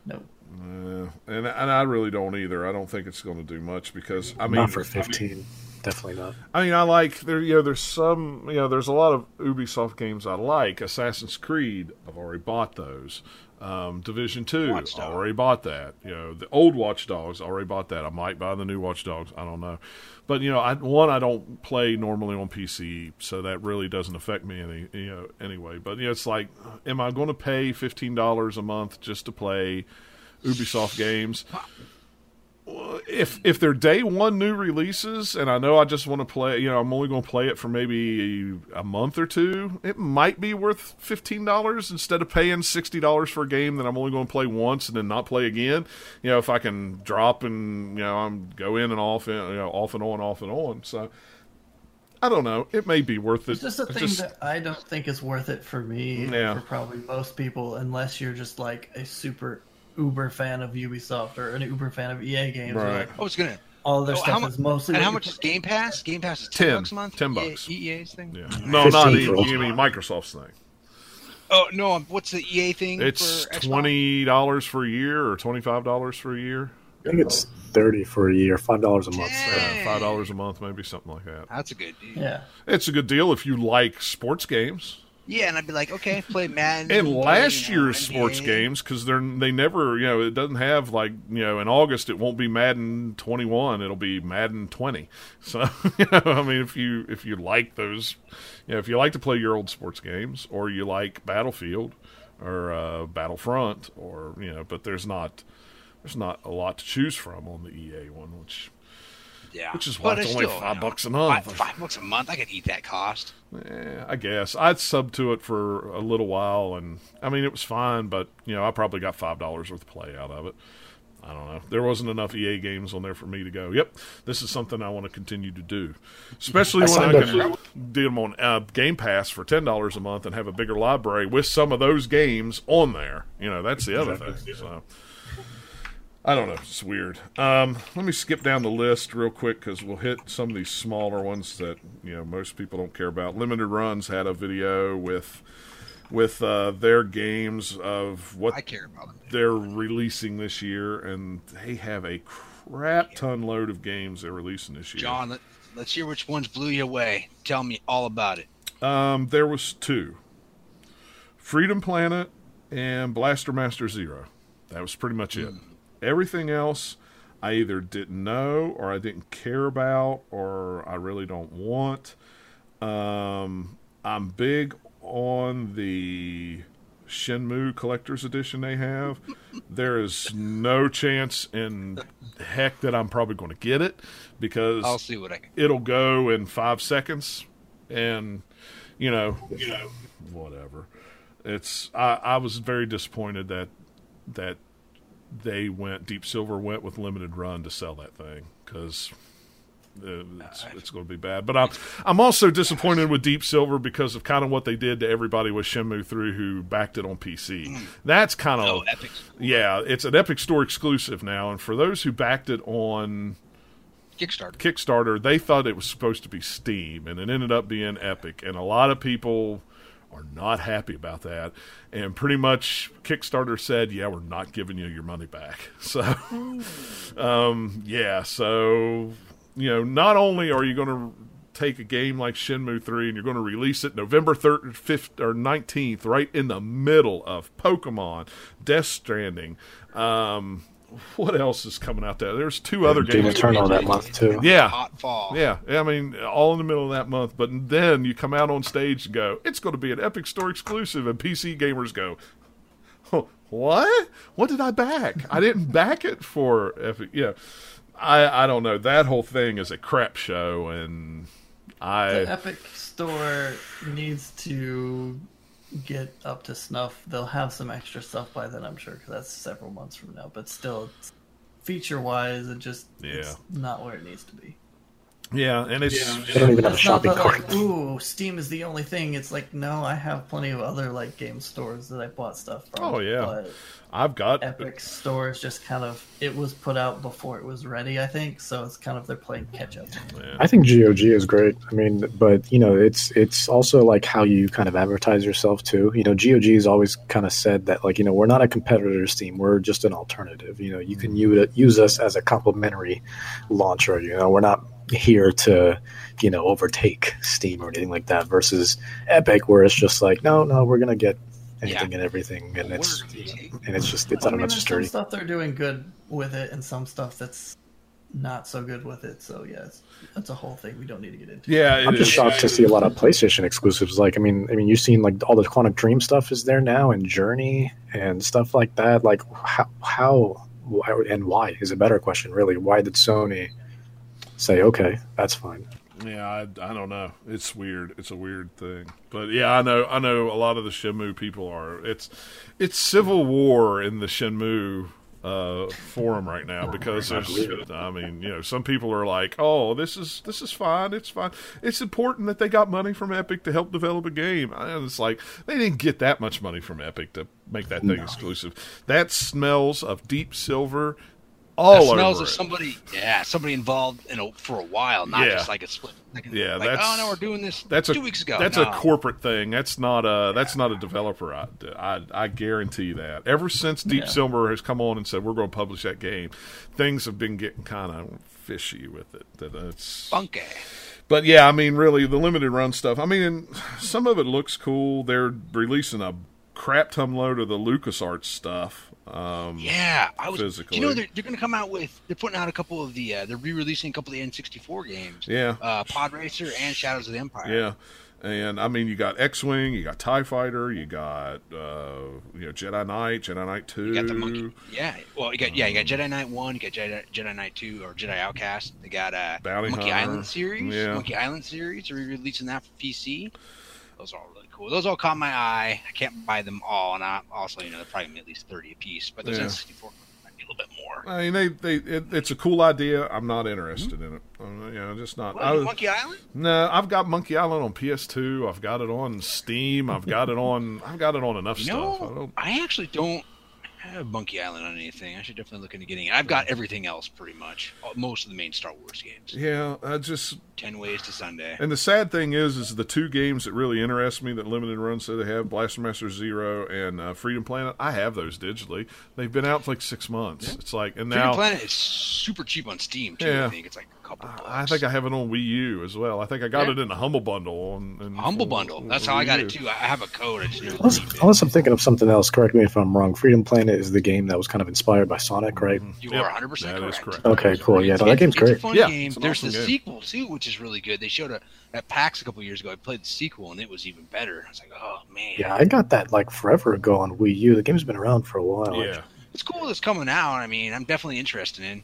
No. Uh, and and I really don't either. I don't think it's going to do much because I mean, Not for 15. definitely not. I mean, I like there. You know, there's some. You know, there's a lot of Ubisoft games I like. Assassin's Creed, I've already bought those. Um, Division Two, Watch Dogs. already bought that. You know, the old Watch Dogs, already bought that. I might buy the new Watch Dogs. I don't know, but you know, I, one I don't play normally on PC, so that really doesn't affect me any. You know, anyway. But you know, it's like, am I going to pay fifteen dollars a month just to play Ubisoft games? If if they're day one new releases and I know I just want to play, you know, I'm only going to play it for maybe a month or two, it might be worth fifteen dollars instead of paying sixty dollars for a game that I'm only going to play once and then not play again. You know, if I can drop and you know I'm go in and off, and, you know, off and on, off and on. So I don't know. It may be worth it. It's just a thing just- that I don't think is worth it for me, Yeah. for probably most people, unless you're just like a super uber fan of Ubisoft or an uber fan of EA games. Right. Like, Oh, it's gonna. all their Oh, how stuff mu- is mostly. And how much is Game Pass? Game Pass is ten, 10, bucks a month. 10 EA bucks. EA's thing. yeah. No, not 15 the, you mean Microsoft's thing. Oh no, um, what's the EA thing? It's for twenty dollars for a year or twenty five dollars for a year. I think it's thirty for a year, five dollars a month. Dang. Yeah, five dollars a month, maybe something like that. That's a good deal. Yeah, It's a good deal if you like sports games. Yeah, and I'd be like, okay, play Madden. And last year's sports games, because they're they never, you know, it doesn't have like, you know, in August it won't be Madden 21, it'll be Madden 20. [laughs] So, you know, I mean, if you if you like those, you know, if you like to play your old sports games, or you like Battlefield, or uh, Battlefront, or you know, but there's not there's not a lot to choose from on the EA one, which Yeah, which is why But it's it's only still, five you know, bucks a month. Five, five bucks a month, I could eat that cost. Eh, I guess I'd sub to it for a little while, and I mean it was fine, but you know I probably got five dollars worth of play out of it. I don't know. There wasn't enough EA games on there for me to go. Yep, this is something I want to continue to do, especially I when signed I up can do them on uh, Game Pass for ten dollars a month and have a bigger library with some of those games on there. You know, that's the other thing. So. I don't know. It's weird. Um, let me skip down the list real quick because we'll hit some of these smaller ones that you know most people don't care about. Limited Runs had a video with with uh, their games of what I care about they're releasing this year, and they have a crap ton load of games they're releasing this year. John, let, let's hear which ones blew you away. Tell me all about it. Um, there was two: Freedom Planet and Blaster Master Zero. That was pretty much it. Everything else, I either didn't know, or I didn't care about, or I really don't want. Um, I'm big on the Shenmue Collector's Edition they have. there is no chance in heck that I'm probably going to get it because I'll see what I can. it'll go in five seconds, and you know, you know, whatever. It's I, I was very disappointed that that they went Deep Silver went with limited run to sell that thing because it's, it's going to be bad. But I'm I'm also disappointed with Deep Silver because of kind of what they did to everybody with Shenmue 3 who backed it on PC. Mm. That's kind of Oh, Epic. yeah, it's an Epic Store exclusive now, and for those who backed it on Kickstarter. Kickstarter, they thought it was supposed to be Steam, and it ended up being Epic. And a lot of people are not happy about that. And pretty much Kickstarter said, "Yeah, we're not giving you your money back." [laughs] So, um, yeah, so you know, not only are you going to take a game like Shenmue 3 and you're going to release it November 3rd, 5th, or 19th, right in the middle of Pokemon, Death Stranding. Um, what else is coming out there? There's two other Doom games. Eternal that month too. Yeah, Hot fall. yeah, I mean, all in the middle of that month. But then you come out on stage and go, "It's going to be an Epic Store exclusive," and PC gamers go, "Huh, "What? What did I back? I didn't back it for Epic." Yeah, I I don't know. That whole thing is a crap show, and the I Epic Store needs to get up to snuff. They'll have some extra stuff by then, I'm sure, because that's several months from now. But still, feature wise, it just it's not where it needs to be. Yeah, and it's They don't even have a shopping cart. like, ooh, Steam is the only thing. It's like, no, I have plenty of other like game stores that I bought stuff from. Oh, yeah. but I've got Epic Store is just kind of it was put out before it was ready, I think. So it's kind of they're playing catch up. yeah. I think GOG is great. I mean, but you know, it's it's also like how you kind of advertise yourself too. You know, GOG has always kind of said that like you know we're not a competitor to Steam. We're just an alternative. You know, you can mm-hmm. use use us as a complementary launcher. You know, we're not here to, you know, overtake Steam or anything like that. Versus Epic, where it's just like, no, no, we're gonna get anything Yeah. and everything, and it's Word. and it's just it's I I don't know, mean, it's just some stuff they're doing good with it, and some stuff that's not so good with it. So yeah, it's, that's a whole thing we don't need to get into. Yeah, I'm just is. shocked to see a lot of PlayStation exclusives. Like, I mean, I mean, you've seen like all the Quantic Dream stuff is there now, and Journey and stuff like that. Like, how, how, why, and why is a better question, really. Why did Sony say, okay, that's fine? Yeah, I, I don't know. It's weird. It's a weird thing. But yeah, I know. I know a lot of the Shenmue people are. It's it's civil war in the Shenmue uh, forum right now because there's. I mean, you know, some people are like, "Oh, this is this is fine. It's fine. It's important that they got money from Epic to help develop a game." And it's like they didn't get that much money from Epic to make that thing exclusive. That smells of deep silver. All That smells over of it. somebody, yeah, somebody involved in a, for a while, not Yeah. just like a split. Like, Yeah, like, that's- oh no, we're doing this That's a two weeks ago. That's No. a corporate thing. That's not a that's not a developer. I, I, I guarantee that. Ever since Deep Yeah. Silver has come on and said we're going to publish that game, things have been getting kind of fishy with it. That it's funky. but yeah, I mean, really, the limited run stuff. I mean, some of it looks cool. They're releasing a crap ton load of the LucasArts stuff. Um, Yeah, I was. physically. You know they're, they're going to come out with? They're putting out a couple of the. Uh, they're re-releasing a couple of the N64 games. yeah, Uh, Pod Racer and Shadows of the Empire. yeah. And I mean, you got X-wing, you got Tie Fighter, you got uh, you know Jedi Knight, Jedi Knight Two. You got the monkey. Yeah. Well, you got yeah, you got Jedi Knight One, you got Jedi, Jedi Knight Two, or Jedi Outcast. They got uh, Bounty Monkey Hunter. Island series. Yeah. Monkey Island series. Are we releasing that for PC. Those are all cool. Those all caught my eye. I can't buy them all, and I also you know they're probably at least thirty a piece. But those Yeah. N64 might be a little bit more. I mean, they, they it, it's a cool idea. I'm not interested in it. Uh, you know, just not. What, I Monkey Island? no, I've got Monkey Island on PS2. I've got it on Steam. I've got it on. I've got it on enough stuff. I. I actually don't have Monkey Island on anything. I should definitely look into getting it. I've got everything else pretty much. Uh, Most of the main Star Wars games. Yeah, I just. Ten Ways to Sunday. And the sad thing is, is the two games that really interest me that limited run say they have Blaster Master Zero and uh, Freedom Planet. I have those digitally. They've been out for like six months. It's like, and Freedom now Planet is super cheap on Steam too. Yeah. I think it's like couple. Bucks. I think I have it on Wii U as well. I think I got Yeah. it in a Humble Bundle. On, in, Humble for- Bundle. That's for how I got U. it too. I have a code. I just Unless, unless I'm thinking of something else, correct me if I'm wrong. Freedom Planet is the game that was kind of inspired by Sonic, right? Mm-hmm. You Yep, are 100 percent correct. correct. Okay, cool. Yeah, no, that game's it's great. a fun Yeah, game. it's There's awesome the game. sequel too, which is really good. They showed a at PAX a couple years ago. I played the sequel and it was even better. I was like, oh man, Yeah, I got that like forever ago on Wii U. The game's been around for a while. Yeah, it's cool. It's coming out. I mean, I'm definitely interested in.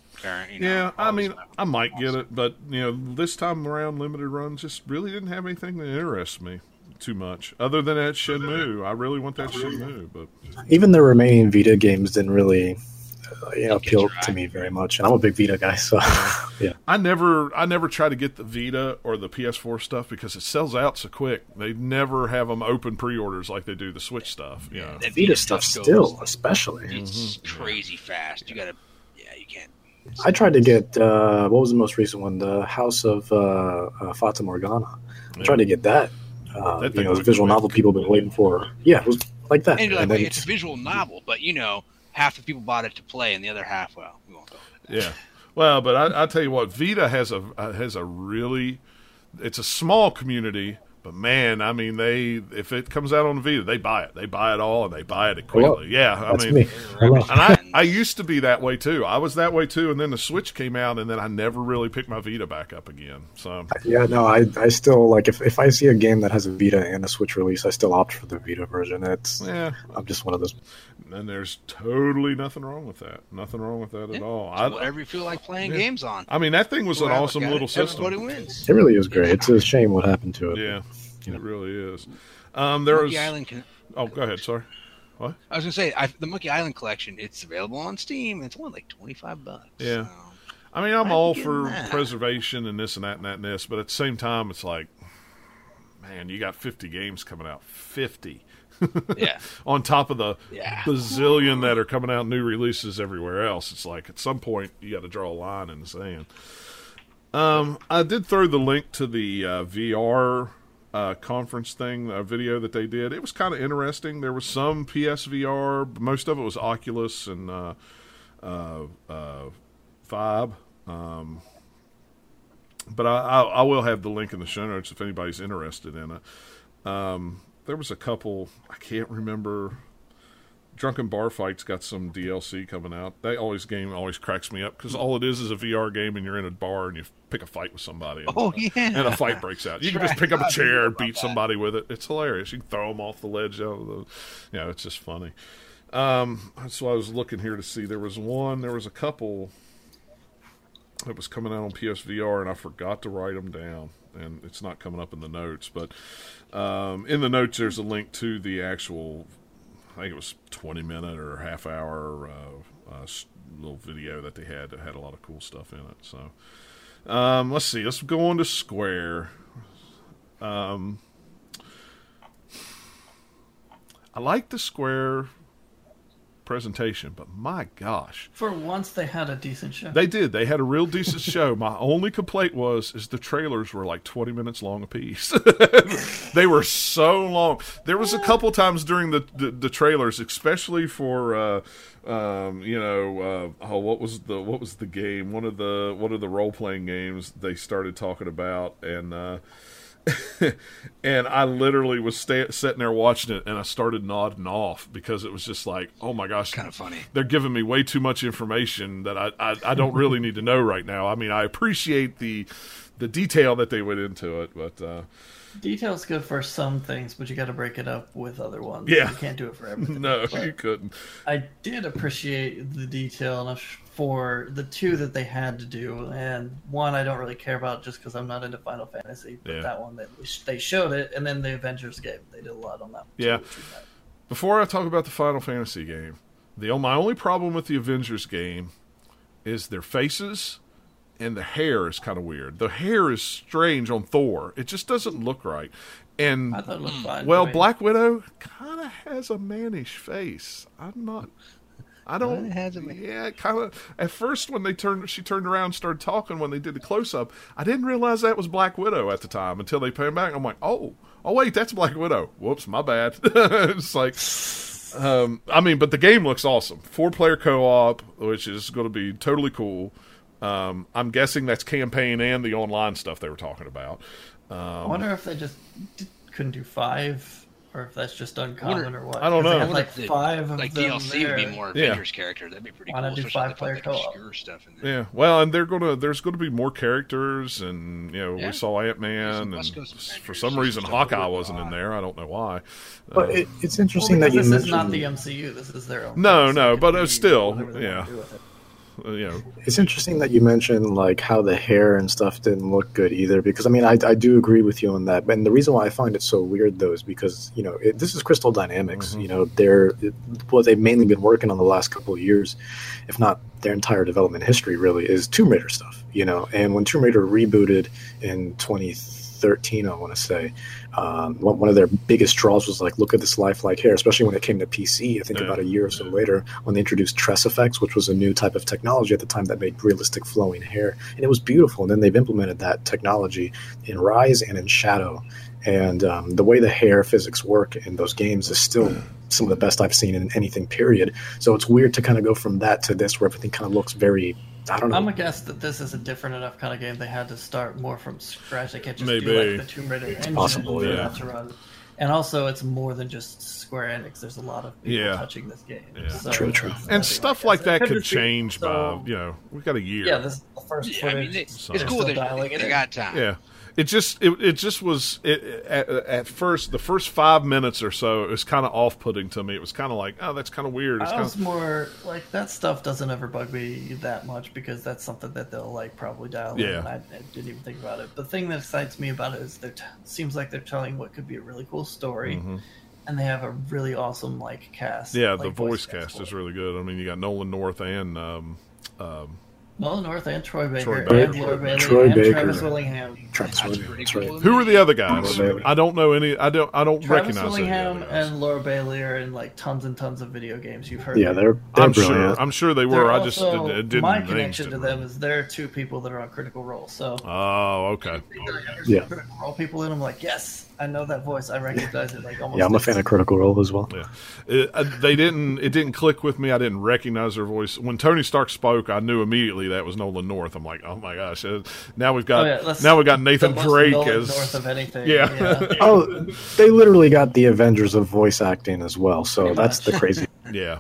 You know, yeah. I mean, I might get it, but you know, this time around, limited runs just really didn't have anything that interests me too much, other than that Shenmue. I really want that Shenmue, but Even the remaining Vita games didn't really, you know, Get appeal to me very much. And I'm a big Vita guy, so [laughs] yeah. I never, I never try to get the Vita or the PS4 stuff because it sells out so quick. They never have them open pre-orders like they do the Switch stuff. You know. that Vita stuff goes- still, especially. It's crazy fast. You gotta, yeah, you can't. I tried to get uh, what was the most recent one? The House of uh, uh, Fata Morgana. I tried to get that. Uh, That you thing know, the visual quick. novel people have been waiting for. Yeah, it was like that. And you're like, then it's a visual novel, but you know, half the people bought it to play, and the other half, well, we won't go. Yeah. Well, but I, I tell you what, Vita has a uh, has a really, it's a small community, but man, I mean, they if it comes out on the Vita, they buy it. They buy it all, and they buy it Hello. Yeah, I that's mean, me. And I, I used to be that way too. I was that way too, and then the Switch came out, and then I never really picked my Vita back up again. So Yeah, no, I, I still like if, if I see a game that has a Vita and a Switch release, I still opt for the Vita version. It's yeah, I'm just one of those. and there's totally nothing wrong with that. Nothing wrong with that at all. I, whatever you feel like playing yeah. games on. I mean, that thing was an Well, I look awesome little it, system. Everybody wins. It really is great. It's a shame what happened to it. Yeah, You know. it really is. Um, there was. Monkey Island. Can, Oh, go ahead. Sorry. What? I was gonna say I, the Monkey Island collection. It's available on Steam. It's only like twenty five bucks. Yeah. So, I mean, I'm Might all for that. preservation and this and that and that and this, but at the same time, it's like, man, you got 50 games coming out, 50 [laughs] yeah. on top of the Yeah. bazillion that are coming out new releases everywhere else. It's like at some point you got to draw a line in the sand. Um, I did throw the link to the uh, VR uh, conference thing, a video that they did. It was kind of interesting. There was some PSVR, most of it was Oculus and uh, uh, uh, Vive. Um, but I, I, I will have the link in the show notes if anybody's interested in it. Um, there was a couple I can't remember. Drunken Bar Fights got some DLC coming out. That always game always cracks me up because all it is is a VR game and you're in a bar and you pick a fight with somebody. And, Oh yeah. and a fight breaks out. You can just pick up a chair and beat somebody with it. It's hilarious. You can throw them off the ledge. Out of the, you know, it's just funny. Um, so I was looking here to see. There was one. There was a couple that was coming out on PSVR, and I forgot to write them down, and it's not coming up in the notes. But um, in the notes, there's a link to the actual. I think it was 20 minute or half hour uh, uh, little video that they had that had a lot of cool stuff in it. So um, let's see. Let's go on to Square. Um, I like the Square presentation, but my gosh, For once, they had a decent show. they did. They had a real decent show. My only complaint was is the trailers were like 20 minutes long apiece. [laughs] they were so long. There was a couple times during the the, the trailers, especially for uh, um, you know, uh, oh, what was the what was the game? One of the one of the role playing games they started talking about, and uh, [laughs] and I literally was sta- sitting there watching it, and I started nodding off because it was just like, oh my gosh, kind of funny. they're giving me way too much information that I, I, I don't really need to know right now. I mean, I appreciate the the detail that they went into it, but uh, Detail's good for some things, but you got to break it up with other ones. Yeah. You can't do it for [laughs] everything. no, But you couldn't. I did appreciate the detail enough for the two that they had to do, and one I don't really care about just because I'm not into Final Fantasy. But Yeah. that one that they showed it, and then the Avengers game they did a lot on that. one, too, Yeah. which. Before I talk about the Final Fantasy game, the my only problem with the Avengers game is their faces and the hair is kind of weird. The hair is strange on Thor. It just doesn't look right. And I thought it looked fine. Well, Black Widow kind of has a mannish face. I'm not. I don't. It has a man- yeah, kind of. At first, when they turned, she turned around, and started talking. When they did the close up, I didn't realize that was Black Widow at the time until they came back. I'm like, oh, oh wait, that's Black Widow. Whoops, my bad. [laughs] it's like. Um, I mean, but the game looks awesome. Four player co op, which is going to be totally cool. Um, I'm guessing that's campaign and the online stuff they were talking about. I wonder if they just d- couldn't do five, or if that's just uncommon Wonder- or what. I don't know. They I had wonder like the- five of Like them DLC would be there. more Yeah. Avengers character. That'd be pretty Why cool. not do five player co-op? obscure stuff in there. Yeah, well, and they're gonna there's gonna be more characters, and you know Yeah. we saw Ant Man, and West for some reason Hawkeye wasn't in there. I don't know why. But Uh, it, it's Well, interesting that you this is not the MCU. This is their own. No, no, but be still- whatever they wanna yeah. You know, It's interesting that you mentioned like how the hair and stuff didn't look good either, because I mean I, I do agree with you on that. And the reason why I find it so weird though is because you know it, this is Crystal Dynamics. Mhm. You know they're it, what they've mainly been working on the last couple of years, if not their entire development history, really is Tomb Raider stuff. You know, and when Tomb Raider rebooted in 2013, I want to say, um, one, one of their biggest draws was like, look at this lifelike hair, especially when it came to PC. I think Yeah. about a year or so later when they introduced TressFX, which was a new type of technology at the time that made realistic flowing hair, and it was beautiful. And then they've implemented that technology in Rise and in Shadow, and um, the way the hair physics work in those games is still some of the best I've seen in anything. Period. So it's weird to kind of go from that to this, where everything kind of looks very. I don't know. I'm gonna guess that this is a different enough kind of game. They had to start more from scratch. They can't just Maybe. do like the Tomb Raider engine possible, for yeah. to run. And also, it's more than just Square Enix. There's a lot of people Yeah. touching this game. Yeah. So True, true. and stuff my like that could change so- by you know we've got a year. Yeah, this is the first Yeah, I mean, they, So- it's They're cool. They, dialing they got time. Yeah. It just it, it just was it, at, at first the first five minutes or so it was kind of off putting to me. It was kind of like oh that's kind of weird. It's I kind was more like that stuff doesn't ever bug me that much because that's something that they'll like probably dial in. Yeah. And I, I didn't even think about it. The thing that excites me about it is they t- seems like they're telling what could be a really cool story, Mhm. and they have a really awesome like cast. yeah like, the voice cast for is really good. I mean you got Nolan North and um, um, Nolan North and Troy Baker, Troy and Baker. Laura Bailey Troy and Baker. Travis Willingham. Travis That's Williams, pretty that's right. who are the other guys? I don't know any. I don't. I don't Travis recognize any Willingham other and Laura Bailey are in like tons and tons of video games. You've heard. Yeah, they're they're I'm brilliant. sure. I'm sure they They're were. I just also- did, didn't. my connection to didn't them is they're two people that are on Critical Role. So Oh, okay. Yeah. Critical Role people in. I'm like, yes, I know that voice. I recognize it. Like almost. Yeah, I'm a fan of Critical Role as well. Yeah, it, uh, they didn't. It didn't click with me. I didn't recognize her voice when Tony Stark spoke. I knew immediately that was Nolan North. I'm like, oh my gosh! uh, Now we've got Oh, yeah, now we got Nathan The Drake Nolan as north of anything. Yeah. [laughs] Oh, they literally got the Avengers of voice acting as well. So Pretty that's the crazy. [laughs] Yeah,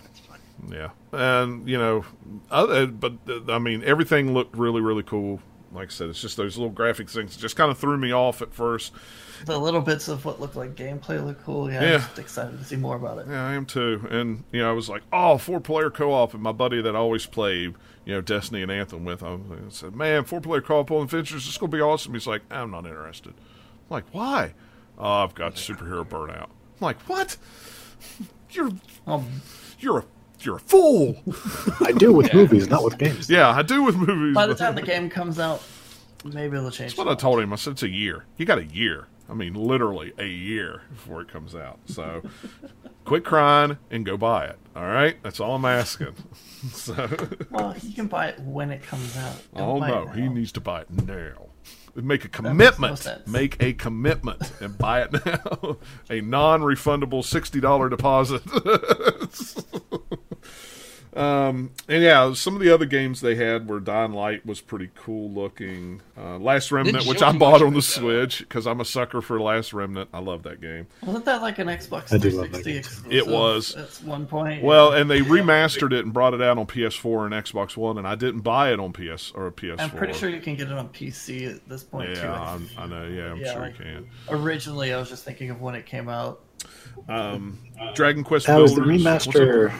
yeah, and you know, other, but uh, I mean, everything looked really, really cool. Like I said, it's just those little graphic things just kind of threw me off at first. The little bits of what looked like gameplay look cool. Yeah, Yeah. I'm just excited to see more about it. Yeah, I am too. And you know, I was like, oh, four player co op, and my buddy that I always played, you know, Destiny and Anthem with, I said, man, four player co op on Avengers, it's gonna be awesome. He's like, I'm not interested. I'm like, why? Oh, I've got superhero burnout. I'm like, what? [laughs] You're Um, you're a you're a fool. [laughs] I do with [laughs] movies, not with games. yeah, I do with movies. by the time the game comes out, maybe it'll change. That's what I told him. I said it's a year. You got a year. I mean, literally a year before it comes out. So, quit crying and go buy it. All right, that's all I'm asking. [laughs] so, Well, you can buy it when it comes out. Don't oh no, he needs to buy it now. Make a makes no commitment. Make a commitment and buy it now. [laughs] a non-refundable sixty dollar deposit. [laughs] Um, and yeah, some of the other games they had were Dying Light was pretty cool looking. Uh, Last Remnant, Didn't which I bought on the. Switch because I'm a sucker for Last Remnant. I love that game. Wasn't that like an Xbox I do love that 360 game. exclusive? It was. At one point. Well, and they remastered it and brought it out on PS4 and Xbox One, and I didn't buy it on PS or PS4. I'm pretty sure you can get it on PC at this point too. Yeah, I I'm, I know. Yeah, I'm Yeah, sure like- you can. Originally, I was just thinking of when it came out. Um, Dragon Quest Now is Builders. the what's remaster?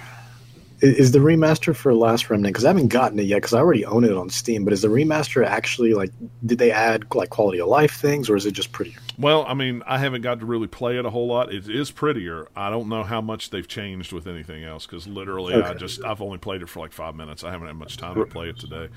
Is the remaster for Last Remnant? Because I haven't gotten it yet. Because I already own it on Steam. But is the remaster actually like? Did they add like quality of life things, or is it just prettier? Well, I mean, I haven't got to really play it a whole lot. It is prettier. I don't know how much they've changed with anything else because literally, I just I've only played it for like five minutes. I haven't had much time to play it today.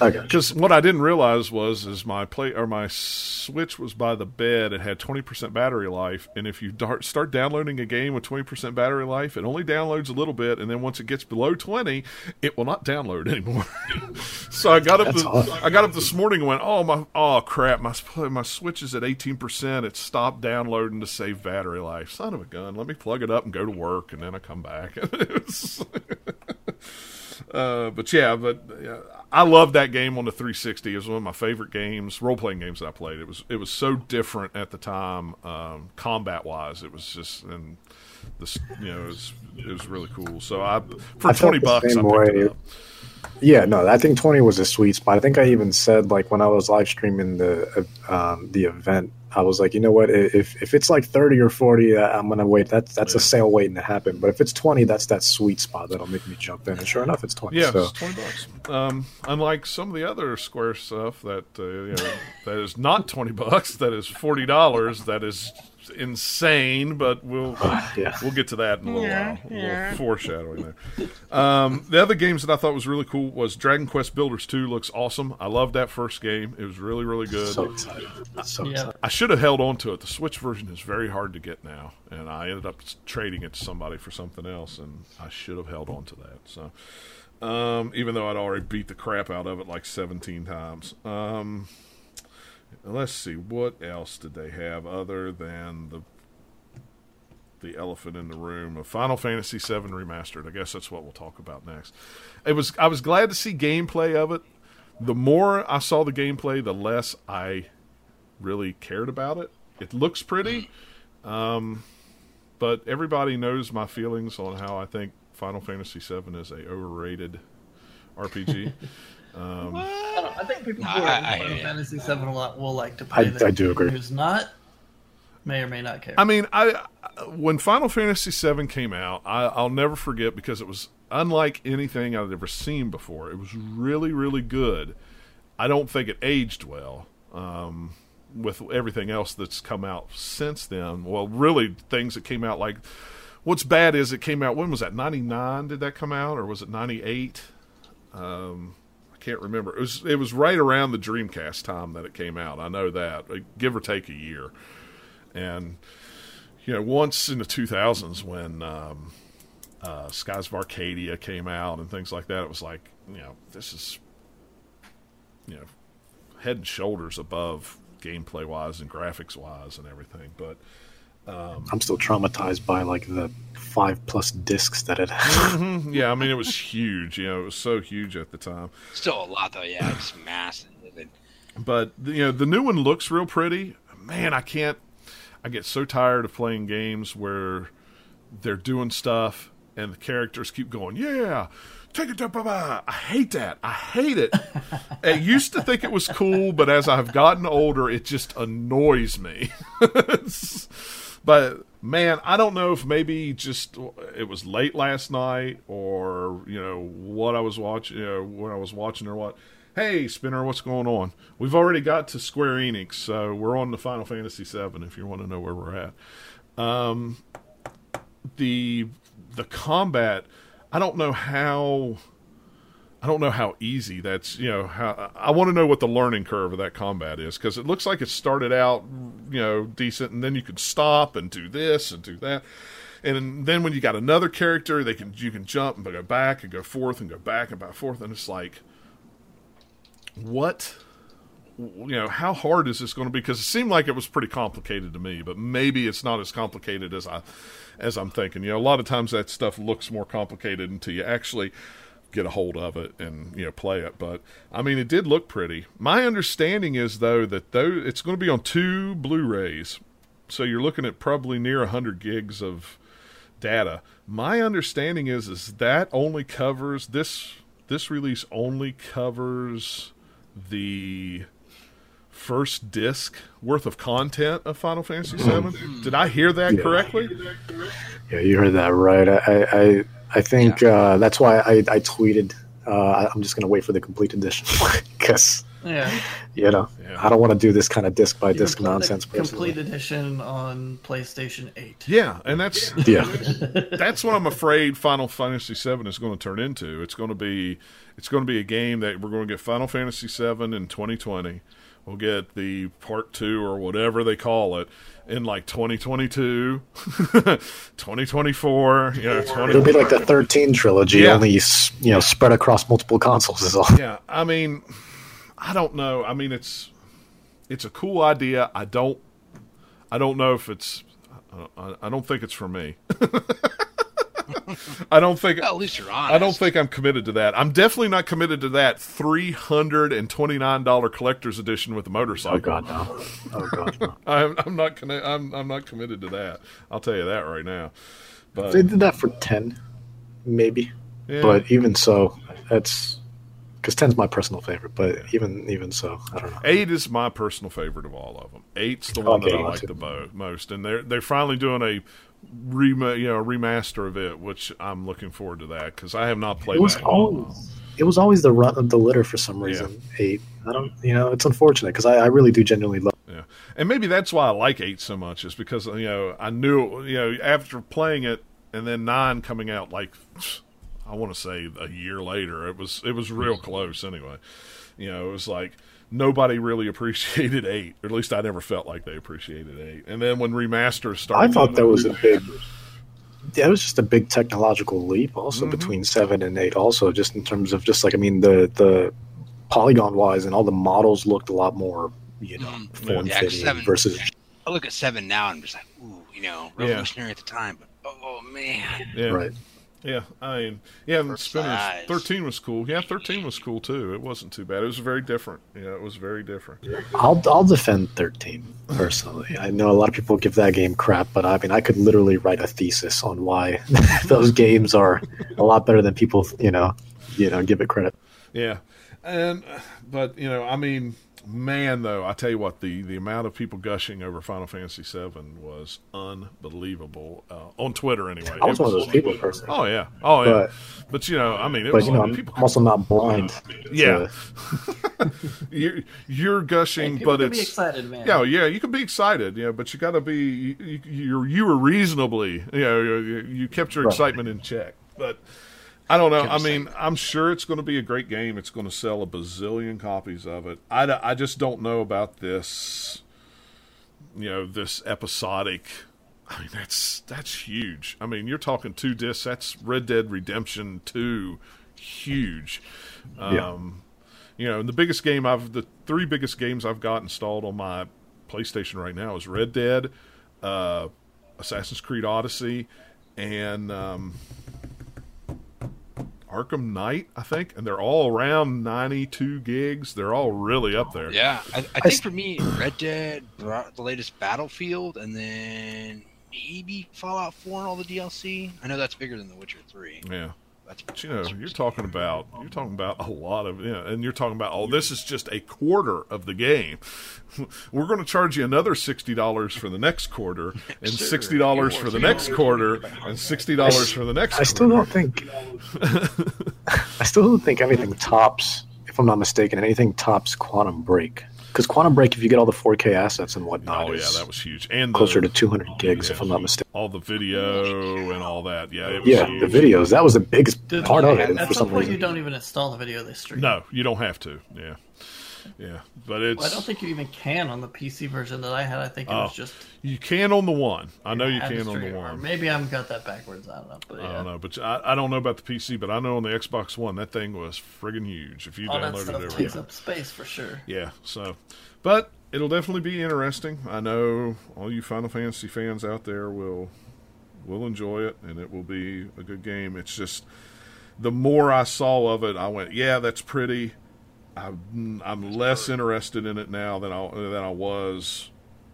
Okay. Because what I didn't realize was is my play or my Switch was by the bed. It had twenty percent battery life, and if you start downloading a game with twenty percent battery life, it only downloads a little bit, and then once it gets below twenty, it will not download anymore. [laughs] so I got up. The. I got up this morning and went, "Oh my, oh crap! My my Switch is at eighteen percent. It stopped downloading to save battery life. Son of a gun! Let me plug it up and go to work, and then I come back." [laughs] Uh, but yeah, but uh, I love that game on the 360. It was one of my favorite games, role playing games that I played. It was it was so different at the time, um, combat wise. It was just and this you know it was it was really cool. So I for I twenty bucks I picked way. it up. Yeah, no, I think twenty was a sweet spot. I think I even said like when I was live streaming the uh, um, the event, I was like, you know what? If if it's like thirty or forty, uh, I'm gonna wait. That's that's Yeah. a sale waiting to happen. But if it's twenty, that's that sweet spot that'll make me jump in. And sure enough, it's twenty. Yeah, so it's twenty bucks. Um, unlike some of the other Square stuff that uh, you know that is not twenty [laughs] bucks, that is forty dollars. That is insane. But we'll [sighs] yeah. we'll get to that in a little while. A little foreshadowing there. Um, the other games that I thought was really cool was Dragon Quest Builders Two. Looks awesome. I loved that first game. It was really really good. So excited. So excited. I should have held on to it. The Switch version is very hard to get now, and I ended up trading it to somebody for something else, and I should have held on to that. So, um, even though I'd already beat the crap out of it like 17 times. Um, let's see, what else did they have other than the the elephant in the room of Final Fantasy VII remastered? I guess that's what we'll talk about next. It was I was glad to see gameplay of it. The more I saw the gameplay, the less I really cared about it. It looks pretty, um, but everybody knows my feelings on how I think Final Fantasy VII is a overrated RPG. [laughs] um, I, don't I think people who are I- in Final yeah. Fantasy VII a lot will like to I- play. I do agree. Who's not may or may not care. I mean, I when Final Fantasy VII came out, I, I'll never forget because it was unlike anything I'd ever seen before. It was really, really good. I don't think it aged well um, with everything else that's come out since then. Well, really, things that came out like what's bad is it came out. When was that? Ninety nine? Did that come out, or was it ninety eight? Um, I can't remember. It was it was right around the Dreamcast time that it came out. I know that, like, give or take a year. And you know, once in the 2000s when um, uh, Skies of Arcadia came out and things like that, it was like, you know, this is, you know, head and shoulders above gameplay wise and graphics wise and everything. But Um, I'm still traumatized by like the five plus discs that it had. [laughs] Yeah, I mean it was huge. You know, it was so huge at the time. Still a lot though. Yeah, it's massive. But you know, the new one looks real pretty. Man, I can't. I get so tired of playing games where they're doing stuff and the characters keep going, "Yeah, take it to baba." I hate that. I hate it. [laughs] I used to think it was cool, but as I've gotten older, it just annoys me. [laughs] But man, I don't know if maybe just it was late last night or you know what I was watching, you know, when I was watching or what. Hey, Spinner, what's going on? We've already got to Square Enix, so we're on the Final Fantasy VII. If you want to know where we're at, um, the the combat, I don't know how. I don't know how easy that's, you know, how I want to know what the learning curve of that combat is because it looks like it started out, you know, decent and then you can stop and do this and do that. And then when you got another character, they can you can jump and go back and go forth and go back and back forth and it's like what you know, how hard is this going to be? Because it seemed like it was pretty complicated to me, but maybe it's not as complicated as I as I'm thinking. You know, a lot of times that stuff looks more complicated until you actually get a hold of it and you know play it. But I mean, it did look pretty. My understanding is though that though it's going to be on two Blu-rays, so you're looking at probably near hundred gigs of data. My understanding is is that only covers this this release only covers the first disc worth of content of Final Fantasy VII. Mm. Did I hear that Yeah. correctly? Yeah, you heard that right. I I I think uh, that's why I I tweeted. Uh, I- I'm just gonna wait for the complete edition [laughs] because Yeah. you know Yeah. I don't want to do this kind of disc by You disc can play the nonsense. Complete edition on PlayStation 8. Yeah, and that's [laughs] Yeah, [laughs] that's what I'm afraid Final Fantasy Seven is going to turn into. It's going to be it's going to be a game that we're going to get Final Fantasy Seven in 2020. We'll get the part two or whatever they call it in like 2022, [laughs] 2024. You know, 20, it'll be like the 13 trilogy, Yeah. only you know spread across multiple consoles. Is all. yeah. I mean, I don't know. I mean, it's it's a cool idea. I don't I don't know if it's I, I don't think it's for me. [laughs] [laughs] I don't think well, at least you're honest. I don't think I'm committed to that. I'm definitely not committed to that three hundred and twenty nine dollar collector's edition with the motorcycle. Oh god, no! Oh god, no! [laughs] I'm, I'm not conne- I'm I'm not committed to that. I'll tell you that right now. But They did that for 10, maybe. yeah, But even so, that's because 10's my personal favorite. But even even so, I don't know. eight is my personal favorite of all of them. Eight's the one Okay, that I like too. the bo- most, and they're they're finally doing a rema- you know remaster of it, which I'm looking forward to that because I have not played It was that. in a always it was always the run of the litter for some reason. Eight. I don't. You know, it's unfortunate because I, I really do genuinely love. Yeah, and maybe that's why I like eight so much is because you know I knew you know after playing it and then nine coming out like I want to say a year later it was it was real [laughs] close anyway. You know it was like nobody really appreciated eight, or at least I never felt like they appreciated eight. And then when remasters started, I thought that was a big. Yeah, it was just a big technological leap, also Mhm. between seven and eight. Also, just in terms of just like I mean the the polygon wise and all the models looked a lot more you know Mm. form Yeah, fitting seven- versus I look at seven now and I'm just like, ooh, you know, Yeah. revolutionary at the time, but oh man, yeah, right. Yeah, I mean, yeah, and For Spinners size. thirteen was cool. Yeah, thirteen was cool too. It wasn't too bad. It was very different. Yeah, it was very different. I'll I'll defend thirteen personally. I know a lot of people give that game crap, but I mean I could literally write a thesis on why [laughs] those games are a lot better than people you know you know give it credit. Yeah, and but you know, I mean, man, though, I tell you what, the the amount of people gushing over Final Fantasy VII was unbelievable uh, on Twitter. Anyway, I was It one of those people personally. Oh yeah, oh yeah. But- But, you know, I mean, it But was you know, like I'm people. I'm also not blind. [laughs] Yeah. [laughs] You're, you're gushing, Hey, but can be it's excited, man. yeah, yeah. You can be excited, yeah, but you got to be you, you, you're you were reasonably, you know, you, you kept your Right. excitement in check. But I don't know. I mean, I'm sure it's going to be a great game. It's going to sell a bazillion copies of it. I, I just don't know about this. You know, this episodic. I mean, that's that's huge. I mean, you're talking two discs. That's Red Dead Redemption Two, huge. Yeah. Um, you know, and the biggest game I've the three biggest games I've got installed on my PlayStation right now is Red Dead, uh, Assassin's Creed Odyssey, and um, Arkham Knight, I think, and they're all around 92 gigs. They're all really up there. Yeah, I, I think for me, Red Dead, the latest Battlefield, and then maybe Fallout 4 and all the DLC. I know that's bigger than The Witcher 3. Yeah. That's But you know, you're talking about you're talking about a lot of yeah, and you're talking about oh, this is just a quarter of the game. [laughs] We're going to charge you another sixty dollars for the next quarter, [laughs] and Sure. sixty dollars for the next quarter, and sixty dollars for the next. I still quarter. don't think. [laughs] I still don't think anything tops, if I'm not mistaken, anything tops Quantum Break. Because Quantum Break, if you get all the 4K assets and whatnot, Oh yeah, that was huge, and the, closer to 200 gigs, if I'm not mistaken. all the video and all that. Yeah, it was Yeah, huge. the videos. That was the biggest Dude, part of it At for some some point, you don't even install the video they stream. No, you don't have to. Yeah, yeah, but it's Well, I don't think you even can on the PC version that I had. I think it was Oh, just. you can on the one. I know you can on the one. Maybe I'm got that backwards. I don't know. But I don't know, but I, I don't know about the PC, but I know on the Xbox One that thing was friggin' huge. If you All that downloaded stuff it, takes up space for sure. yeah. So, but it'll definitely be interesting. I know all you Final Fantasy fans out there will will enjoy it, and it will be a good game. It's just the more I saw of it, I went, yeah, that's pretty. I'm, mm, I'm less interested in it now than I than I was,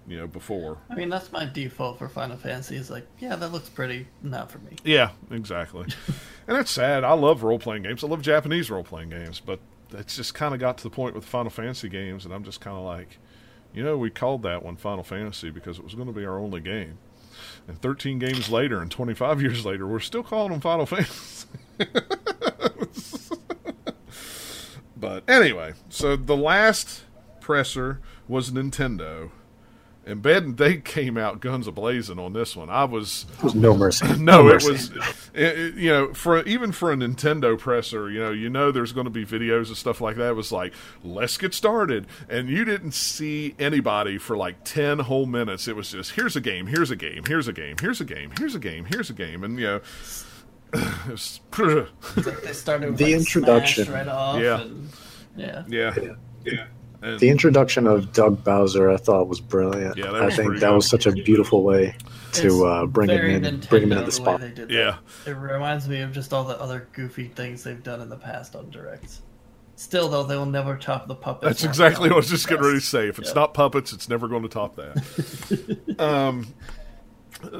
you know, before. I mean, that's my default for Final Fantasy. Is like, yeah, that looks pretty. Not for me. Yeah, exactly. [laughs] and that's sad. I love role playing games. I love Japanese role playing games, but it's just kind of got to the point with Final Fantasy games, and I'm just kind of like, you know, we called that one Final Fantasy because it was going to be our only game. And 13 games later, and 25 years later, we're still calling them Final [laughs] Fantasy. But anyway, so the last presser was Nintendo. And Ben, they came out guns a blazing on this one. I was It was no mercy. [laughs] no, it mercy. was, it, it- you know, for even for a Nintendo presser, you know, you know, there's going to be videos and stuff like that. It was like, let's get started, and you didn't see anybody for like ten whole minutes. It was just, here's a game, here's a game, here's a game, here's a game, here's a game, here's a game, and you know, it was, It's like they started with The like, introduction. Smash right off. Yeah. And, yeah. yeah, yeah, and, The introduction of Doug Bowser, I thought was brilliant. Yeah, that I was think that good. was such a beautiful way to uh, bring him very in, bring him into Nintendo the spot. they did that. Yeah. It reminds me of just all the other goofy things they've done in the past on directs. Still, though, they will never top the puppets. That's exactly what I was just getting ready to say. If it's Yeah. not puppets, it's never going to top that. [laughs] um,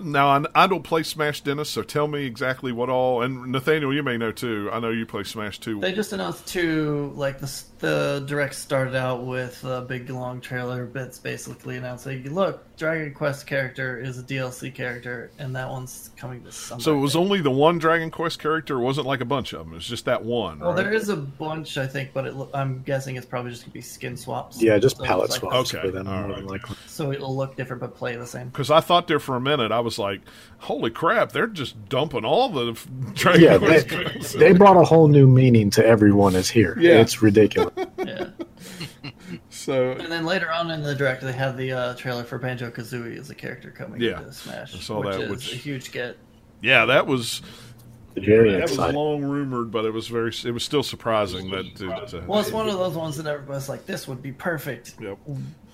now I, I don't play Smash Dennis, so tell me exactly what all. And Nathaniel, you may know too. I know you play Smash too. They just announced two, like the the direct started out with a big long trailer bits, basically announcing, "Look, Dragon Quest character is a DLC character, and that one's coming this summer." so it was only the one Dragon Quest character. It wasn't like a bunch of them. It was just that one. Well, right? there is a bunch, I think, but it, lo- I'm guessing it's probably just gonna be skin swaps. Yeah, just So palette like- swaps Okay, for them. all more than likely. So it'll look different, but play the same. Because I thought there for a minute, I was like, "Holy crap! They're just dumping all the [laughs] Dragon Yeah, Quest." they, they brought a whole new meaning to everyone is here. Yeah. It's ridiculous. Yeah. so And then later on in the direct, they had the uh, trailer for Banjo Kazooie as a character coming Yeah, into Smash, I saw which that, is which- a huge get. yeah, that was Very that was long rumored, but it was very it was still surprising that. It, uh, Well, it's one of those ones that everybody's like, "This would be perfect." Yep.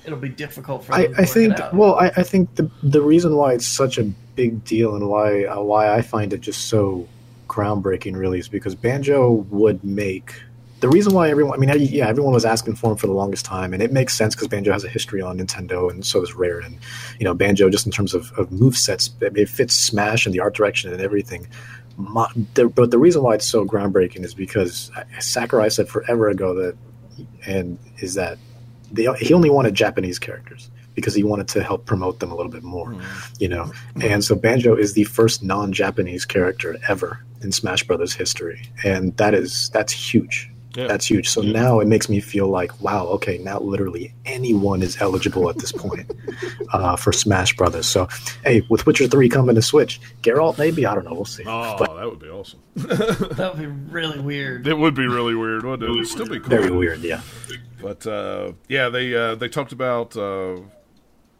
It'll be difficult for I, to I think it out. well I, I think the the reason why it's such a big deal and why uh, why I find it just so groundbreaking really is because banjo would make the reason why everyone I mean yeah everyone was asking for him for the longest time and it makes sense because banjo has a history on Nintendo and so does Rare and you know banjo just in terms of, of move sets it, it fits Smash and the art direction and everything My, the, but the reason why it's so groundbreaking is because Sakurai said forever ago that and is that they, he only wanted Japanese characters because he wanted to help promote them a little bit more, mm. you know. And so Banjo is the first non-Japanese character ever in Smash Brothers history, and that is that's huge. Yeah. That's huge. So now it makes me feel like, wow, okay, now literally anyone is eligible at this point [laughs] uh, for Smash Brothers. So, hey, with Witcher Three coming to Switch, Geralt maybe I don't know, we'll see. Oh, But that would be awesome. [laughs] that would be really weird. It would be really weird, wouldn't it? It'd still be cool. very weird, yeah. But uh, yeah, they uh, they talked about uh,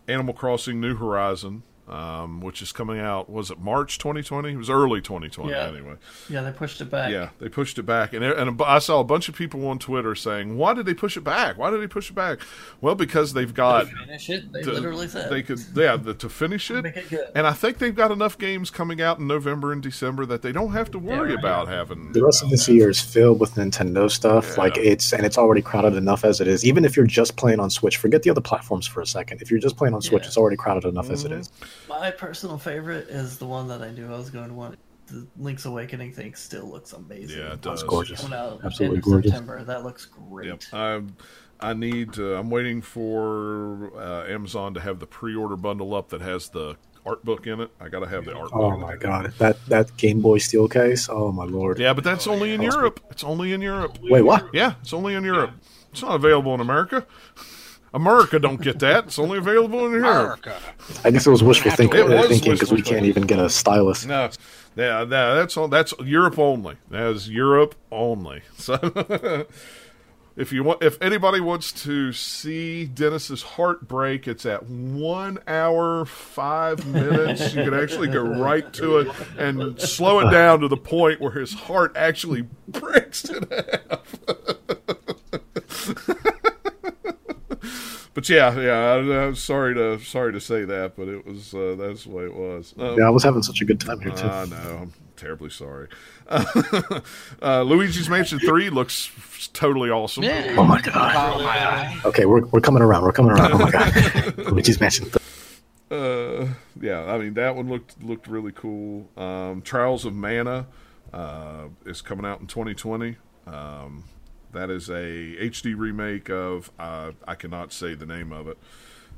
Animal Crossing New Horizon. Um, which is coming out. Was it March 2020? It was early 2020 Yeah. anyway. Yeah, they pushed it back. Yeah, they pushed it back, and and I saw a bunch of people on Twitter saying, "Why did they push it back? Why did they push it back?" Well, because they've got Finish it. They to- literally said they could yeah the, to finish it, Make it good. and I think they've got enough games coming out in November and December that they don't have to worry right. about having The rest of this year is filled with Nintendo stuff. Yeah. Like it's and it's already crowded enough as it is. Even if you're just playing on Switch, forget the other platforms for a second. If you're just playing on Switch, Yeah. it's already crowded enough as it Mm-hmm. is. My personal favorite is the one that I knew I was going to want. The Link's Awakening thing still looks amazing. Yeah, it It's does. gorgeous. Out Absolutely end of gorgeous. September. That looks great. Yep. I I need. To, I'm waiting for uh, Amazon to have the pre-order bundle up that has the art book in it. I got to have the art book. Oh book. my god, that that Game Boy Steel case. Oh my lord. Yeah, but that's only in Europe. It's only in Europe. Wait, what? Yeah, it's only in Europe. It's not available in America. America don't get that. It's only available in Europe. America. I guess it was wishful Have to thinking It was thinking because we can't even get a stylus. No, yeah, no, that's all. That's Europe only. That is Europe only. [laughs] So, if you want, if anybody wants to see Dennis's heart break, it's at one hour five minutes. You can actually go right to it and slow it down to the point where his heart actually breaks in half. [laughs] But yeah, yeah, I, I'm sorry to sorry to say that, but it was uh, that's the way it was. Um, Yeah, I was having such a good time here too. I know. I'm terribly sorry. [laughs] uh, Luigi's Mansion 3 looks totally awesome. Yeah. Oh my god. Oh my eye. Okay, we're, we're coming around. We're coming around. Oh my god. [laughs] Luigi's Mansion. Uh, yeah, I mean, that one looked looked really cool. Um, Trials of Mana uh, is coming out in 2020. Um, that is a HD remake of, uh, I cannot say the name of it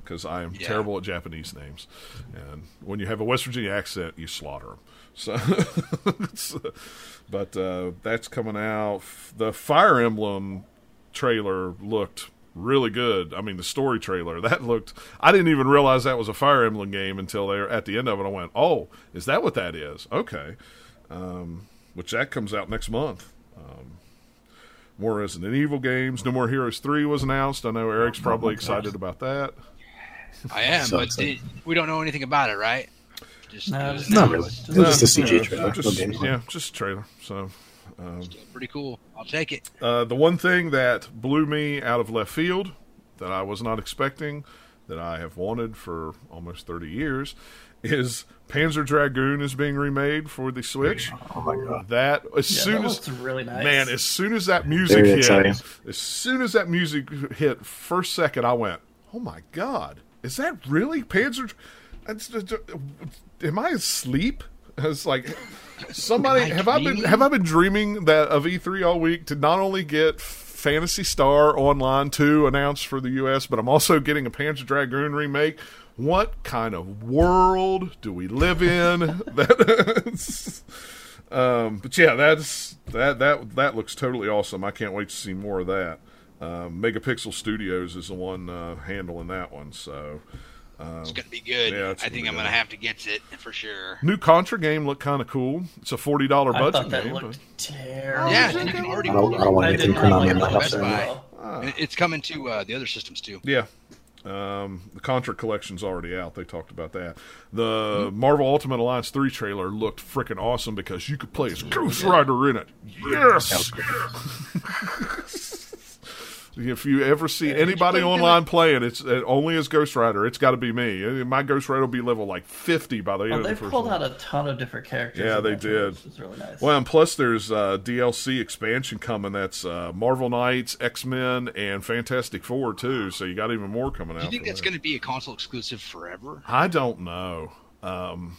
because I am Yeah. terrible at Japanese names. And when you have a West Virginia accent, you slaughter them. So, [laughs] uh, but uh, that's coming out. The Fire Emblem trailer looked really good. I mean, the story trailer [laughs] that looked. I didn't even realize that was a Fire Emblem game until they were at the end of it. I went, "Oh, is that what that is?" Okay, um, which that comes out next month. Um, more Resident Evil games. No More Heroes Three was announced. I know Eric's probably excited about that. I am, So but excited. did, we don't know anything about it, right? Just No, it was just- Not really. It was just a CG yeah, trailer. just- no yeah, just a trailer. So. Pretty cool. I'll take it. Uh, the one thing that blew me out of left field that I was not expecting, that I have wanted for almost 30 years, is Panzer Dragoon is being remade for the Switch. Oh my god. That as Yeah, soon that as really nice. man, as soon as that music Very hit, exciting. as soon as that music hit, first second I went, "Oh my god, is that really Panzer?" That's, am I asleep? [laughs] It's like somebody I have I been have I been dreaming that of E3 all week to not only get Phantasy Star Online 2 announced for the US, but I'm also getting a Panzer Dragoon remake. What kind of world do we live in? [laughs] That- um, but yeah, that's that that that looks totally awesome. I can't wait to see more of that. Um, Megapixel Studios is the one uh, handling that one. So Uh, It's gonna be good. yeah, I gonna think I'm good. gonna have to get it for sure. new Contra game looked kind of cool. It's a forty dollar budget thought that game. but- terrible. Yeah, and you can already. I don't, I don't want I anything did Konami like in my house Best anymore. Buy. And it's coming to uh, the other systems too. Yeah. Um, the Contra collection's already out. They talked about that. The Marvel Ultimate Alliance 3 trailer looked freaking awesome because you could play as Ghost Rider in it. Yes! [laughs] if you ever see anybody play online playing, it's uh, only as Ghost Rider. It's got to be me. My Ghost Rider will be level like 50 by the end Well, of the year. they first pulled one. out a ton of different characters. Yeah, they did. Which is really nice. Well, and plus there's uh, DLC expansion coming. That's uh, Marvel Knights, X Men, and Fantastic Four too. So you got even more coming out. Do you think that's going to be a console exclusive forever? I don't know. Um,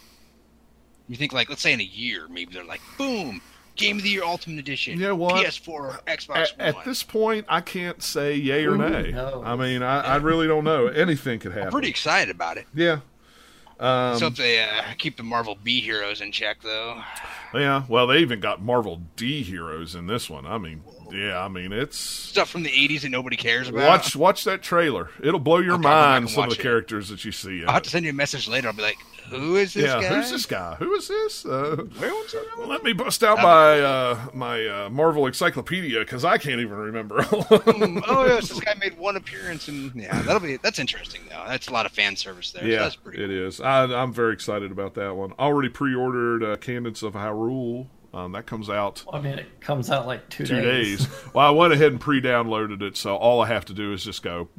You think like let's say in a year, maybe they're like, boom, Game of the Year Ultimate Edition. You know what? PS4, Xbox at, One. at this point, I can't say yay or nay. knows? I mean, I, I really don't know. Anything could happen. I'm pretty excited about it. Yeah. Um, so if they uh, keep the Marvel B heroes in check, though, Yeah, well, they even got Marvel D heroes in this one. I mean, yeah, I mean it's Stuff from the '80s that nobody cares about. watch watch that trailer. It'll blow your Okay, I'll go back mind some of the it. characters that you see. I'll have it. to send you a message later. I'll be like, "Who is this yeah, guy? who's this guy? Who is this? Uh, Where was it? let me bust out my uh, my uh, Marvel encyclopedia because I can't even remember. [laughs] Mm, oh yes, this guy made one appearance, and yeah, that'll be that's interesting though. That's a lot of fan service there. so yeah, that's pretty. it is. I, I'm very excited about that one. Already pre-ordered uh, Cadence of Hyrule. Um, that comes out I mean, it comes out like two, two days. days. [laughs] well, I went ahead and pre-downloaded it, so all I have to do is just go,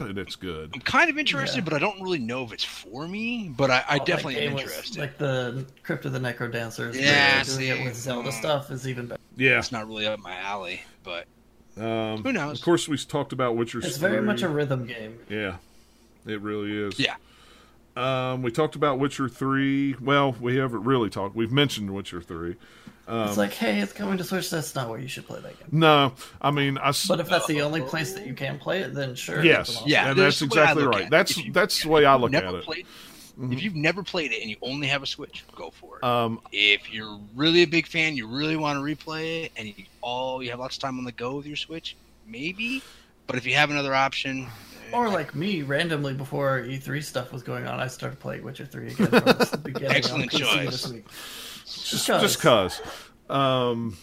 and it's good. I'm kind of interested, Yeah. but I don't really know if it's for me. But I, I Oh, that definitely am interested. Like the Crypt of the Necro Dancers. Yeah, doing see, it with Zelda mm. stuff is even better. Yeah. it's not really up my alley, but Um, Who knows? Of course, we talked about Witcher. It's very much a rhythm game. yeah. It really is. yeah, Um, we talked about Witcher three. Well, we haven't really talked. We've mentioned Witcher three. Um, it's like, hey, it's coming to Switch. That's not where you should play that game. No, I mean, I. s- But if that's the only place that you can play it, then sure. yes, it's Yeah, and that's the way I exactly right. That's you- that's the way I look at it. Mm-hmm. If you've never played it and you only have a Switch, go for it. Um, if you're really a big fan, you really want to replay it, and you all you have lots of time on the go with your Switch, maybe. But if you have another option, Or like me, randomly before E3 stuff was going on, I started playing Witcher 3 again from the [laughs] beginning. on Excellent PC choice. Just cause. just cause. Um,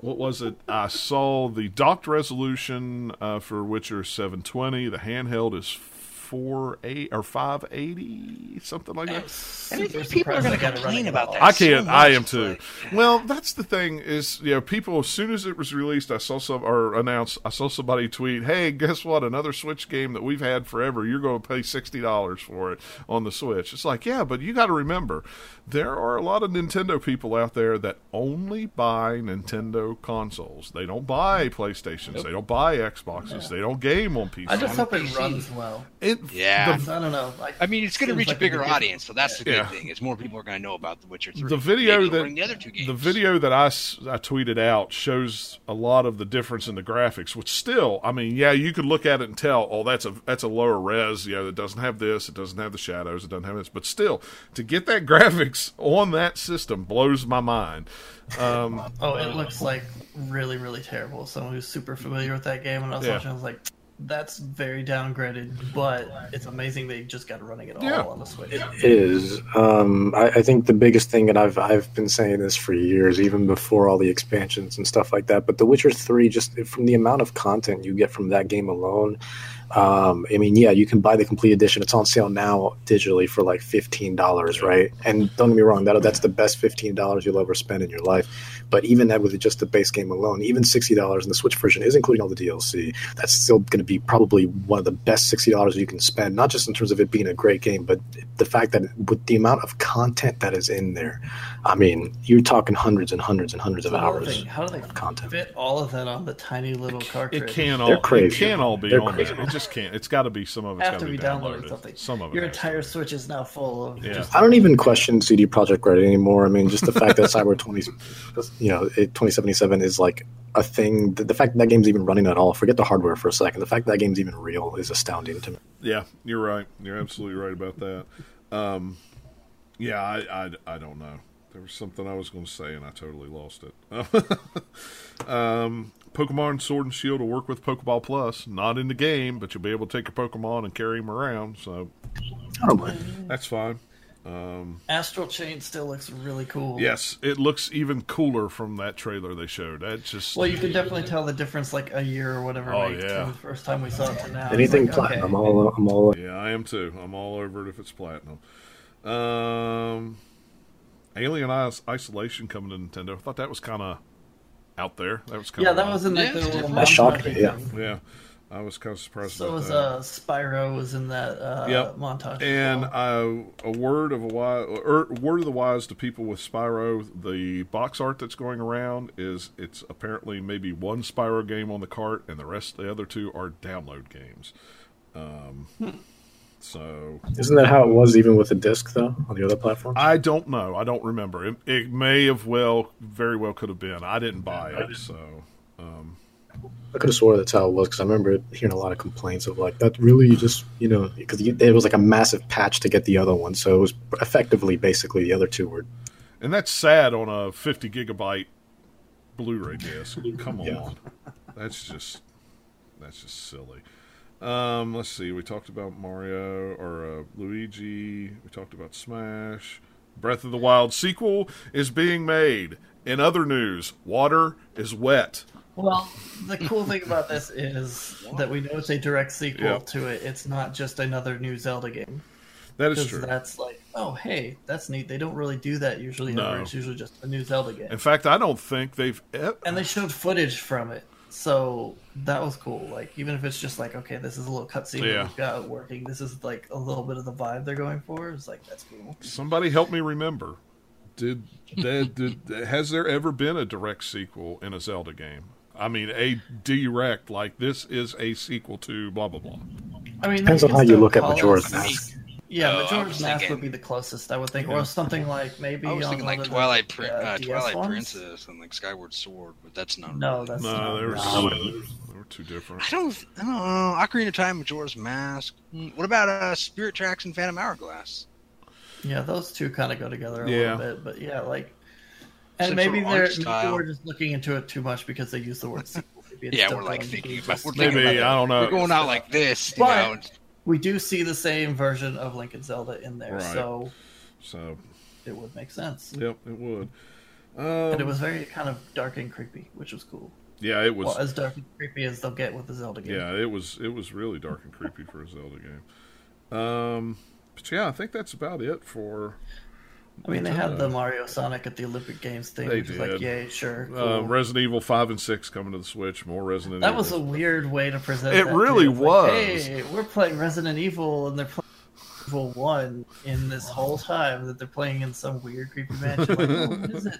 what was it? I saw the docked resolution uh, for Witcher 720. The handheld is four eight or five eighty, something like that. and I think people are going to complain about that. I can't. I am too. like, Well, that's the thing is, you know, people as soon as it was released, I saw some or announced, I saw somebody tweet, "Hey, guess what? Another Switch game that we've had forever. You're going to pay sixty dollars for it on the Switch." It's like, yeah, but you got to remember, there are a lot of Nintendo people out there that only buy Nintendo consoles. They don't buy PlayStations. They don't buy Xboxes. They don't game on PC. I just hope it runs well. it, Yeah. the I don't know. Like, I mean, it's going to reach like a a bigger good audience, so that's the good Yeah. thing. Is more people are going to know about The Witcher Three. the video that the other two games. the video that I, I tweeted out shows a lot of the difference in the graphics which still i mean yeah you could look at it and tell oh that's a that's a lower res you know it doesn't have this it doesn't have the shadows it doesn't have this but still to get that [laughs] graphics on that system blows my mind um, [laughs] oh, it looks like really, really terrible. Someone who's super familiar with that game, and I was Yeah. watching, I was like, that's very downgraded, but it's amazing they just got running it all Yeah. on the Switch. is. Um, I, I think the biggest thing, and I've I've been saying this for years, even before all the expansions and stuff like that. But The Witcher Three, just from the amount of content you get from that game alone, um, I mean, yeah, you can buy the complete edition. It's on sale now digitally for like fifteen dollars, right? And don't get me wrong, that that's the best fifteen dollars you'll ever spend in your life. But even that with just the base game alone, even sixty dollars in the Switch version is including all the DLC. That's still going to be probably one of the best sixty dollars you can spend. Not just in terms of it being a great game, but the fact that with the amount of content that is in there, I mean, you're talking hundreds and hundreds and hundreds of Another hours. thing, how do they of content. fit all of that on the tiny little cartridge? it can't all. They're all crazy. it can't all be They're on crazy. there it just can't it's got to be some of it's got After to we be downloaded downloaded something, some of it your has entire. Switch is now full of Yeah. just I don't even question CD Projekt Red anymore. I mean, just the fact that [laughs] Cyber twenty, you know, twenty seventy seven is like a thing. The, the fact that that game's even running at all. Forget the hardware for a second. The fact that that game's even real is astounding to me. Yeah, you're right. You're absolutely right about that. Um, yeah, I, I, I don't know. There was something I was going to say and I totally lost it. [laughs] um, Pokemon Sword and Shield will work with Pokeball Plus. Not in the game, but you'll be able to take your Pokemon and carry them around. So I that's fine. Astral Chain still looks really cool. Yes, it looks even cooler from that trailer they showed. That just Well, you can definitely tell the difference, like a year or whatever. Oh, like, yeah. From the first time we saw it to now. Anything like, platinum, I'm okay. all. I'm all. Yeah, I am too. I'm all over it if it's platinum. Um, Alien Isolation coming to Nintendo. I thought that was kind of out there. That was kind of. Yeah, of that was in like Yeah, the it's little different. That shocked me, yeah. yeah. I was kind of surprised So about was that. uh, Spyro was in that uh, Yep. montage. and well. uh, a word of a wise, or word of the wise to people with Spyro. The box art that's going around is it's apparently maybe one Spyro game on the cart, and the rest the other two are download games. Um, So Isn't that how it was even with the disc though on the other platform? I don't know. I don't remember. It, it may have well, very well could have been. I didn't buy it, so um, I could have swore that's how it was because I remember hearing a lot of complaints of like that. Really, just you know, because it was like a massive patch to get the other one, so it was effectively basically the other two were And that's sad on a 50 gigabyte Blu-ray disc. Come on, Yeah. that's just that's just silly. Um, let's see. We talked about Mario or uh, Luigi. We talked about Smash. Breath of the Wild sequel is being made. In other news, water is wet. Well, the cool thing about this is [laughs] that we know it's a direct sequel Yeah. to it. It's not just another new Zelda game. That is true. that's like, oh, hey, that's neat. They don't really do that usually. No. ever. It's usually just a new Zelda game. In fact, I don't think they've. And they showed footage from it, so that was cool. Like, even if it's just like, okay, this is a little cutscene Yeah. we've got working. This is like a little bit of the vibe they're going for. It's like that's cool. Somebody help me remember. Did, did, did has there ever been a direct sequel in a Zelda game? I mean, a direct like this is a sequel to blah blah blah. I mean, Depends on how you look at it- Majora's I Mask. Yeah, Oh, I Majora's Mask thinking- would be the closest, I would think, Yeah. or something like maybe. I was thinking like of the, Twilight, Prin- uh, uh, Twilight ones. Princess and like Skyward Sword, but that's not. No, that's No, not. they were No. they were too different. I don't. I don't know. Ocarina of Time, Majora's Mask. Hmm, What about uh, Spirit Tracks and Phantom Hourglass? Yeah, those two kind of go together a Yeah. little bit, but yeah, like, and Except maybe they're art maybe we're just looking into it too much because they use the word [laughs] sequel. Yeah, we're like thinking about- just- we're thinking Maybe about I don't know. We're going out like this, you But- know. We do see the same version of Link and Zelda in there, Right. so So, it would make sense. yep, it would. And it Um, was very kind of dark and creepy, which was cool. yeah, it was. Well, as dark and creepy as they'll get with the Zelda game. Yeah, it was. It was really dark and creepy for a Zelda game. Um, but yeah, I think that's about it for. I mean, they had Nintendo. the Mario Sonic at the Olympic Games thing, They which is did. like, yay, sure. Uh, cool. Resident Evil Five and Six coming to the Switch. More Resident Evil. that Evil. was a weird way to present It that, really too. Was. Like, hey, we're playing Resident Evil, and they're playing Evil 1 in this whole time that they're playing in some weird, creepy mansion. Like, oh, what is it?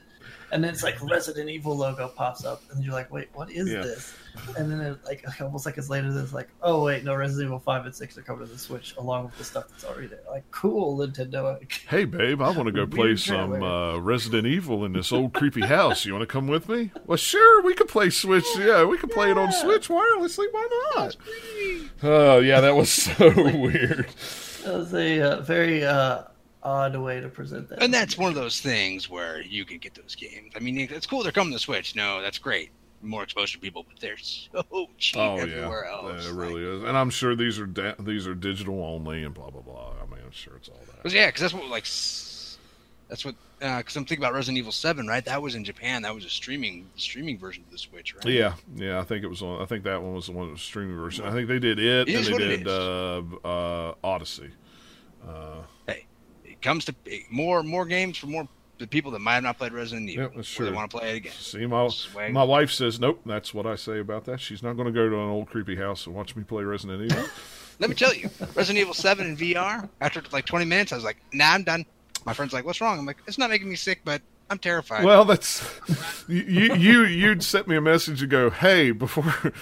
And then it's like Resident Evil logo pops up, and you're like, wait, what is Yeah. this? And then, it, like, a couple seconds later, there's like, oh, wait, no, Resident Evil 5 and 6 are coming to the Switch along with the stuff that's already there. Like, cool, Nintendo. [laughs] Hey, babe, I want to go play some uh, Resident Evil in this old creepy house. You want to come with me? Well, sure, we could play Switch. Yeah, we could play it on Switch wirelessly. Why not? Oh, yeah, that was so [laughs] weird. That was a uh, very uh, odd way to present that. And that's one of those things where you can get those games. I mean, it's cool they're coming to Switch. No, that's great. More exposure to people, but they're so cheap Oh everywhere yeah, else. it Like, really is. And I'm sure these are da- these are digital only and blah blah blah. I mean, I'm sure it's all that. Cause yeah, because that's what like that's what because I'm thinking about Resident Evil Seven, right? That was in Japan. That was a streaming streaming version of the Switch, right? Yeah, yeah. I think it was on. I think that one was the one that was streaming version. I think they did it, It and they did uh, uh, Odyssey. Uh, It comes to more more games for more the people that might have not played Resident Evil. Or true. They want to play it again. see, my my wife says nope. That's what I say about that. She's not going to go to an old creepy house and watch me play Resident Evil. [laughs] Let me tell you, Resident Evil Seven in VR. After like 20 minutes, I was like, Nah, I'm done. My friend's like, What's wrong? I'm like, It's not making me sick, but I'm terrified. Well, that's you. You you'd sent me a message and go, "Hey, before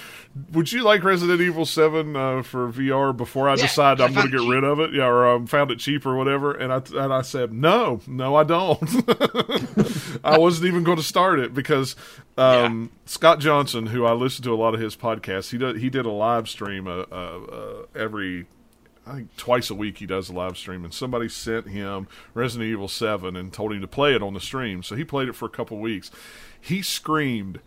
would you like Resident Evil Seven uh, for VR before I Yeah, decide I I'm going to get cheap. rid of it? Yeah, or um, found it cheap or whatever." And I and I said, "No, no, I don't. [laughs] I wasn't even going to start it because um, Scott Johnson, who I listen to a lot of his podcasts, he did he did a live stream uh, uh, uh, every I think twice a week he does a live stream, and somebody sent him Resident Evil Seven and told him to play it on the stream. So he played it for a couple weeks. He screamed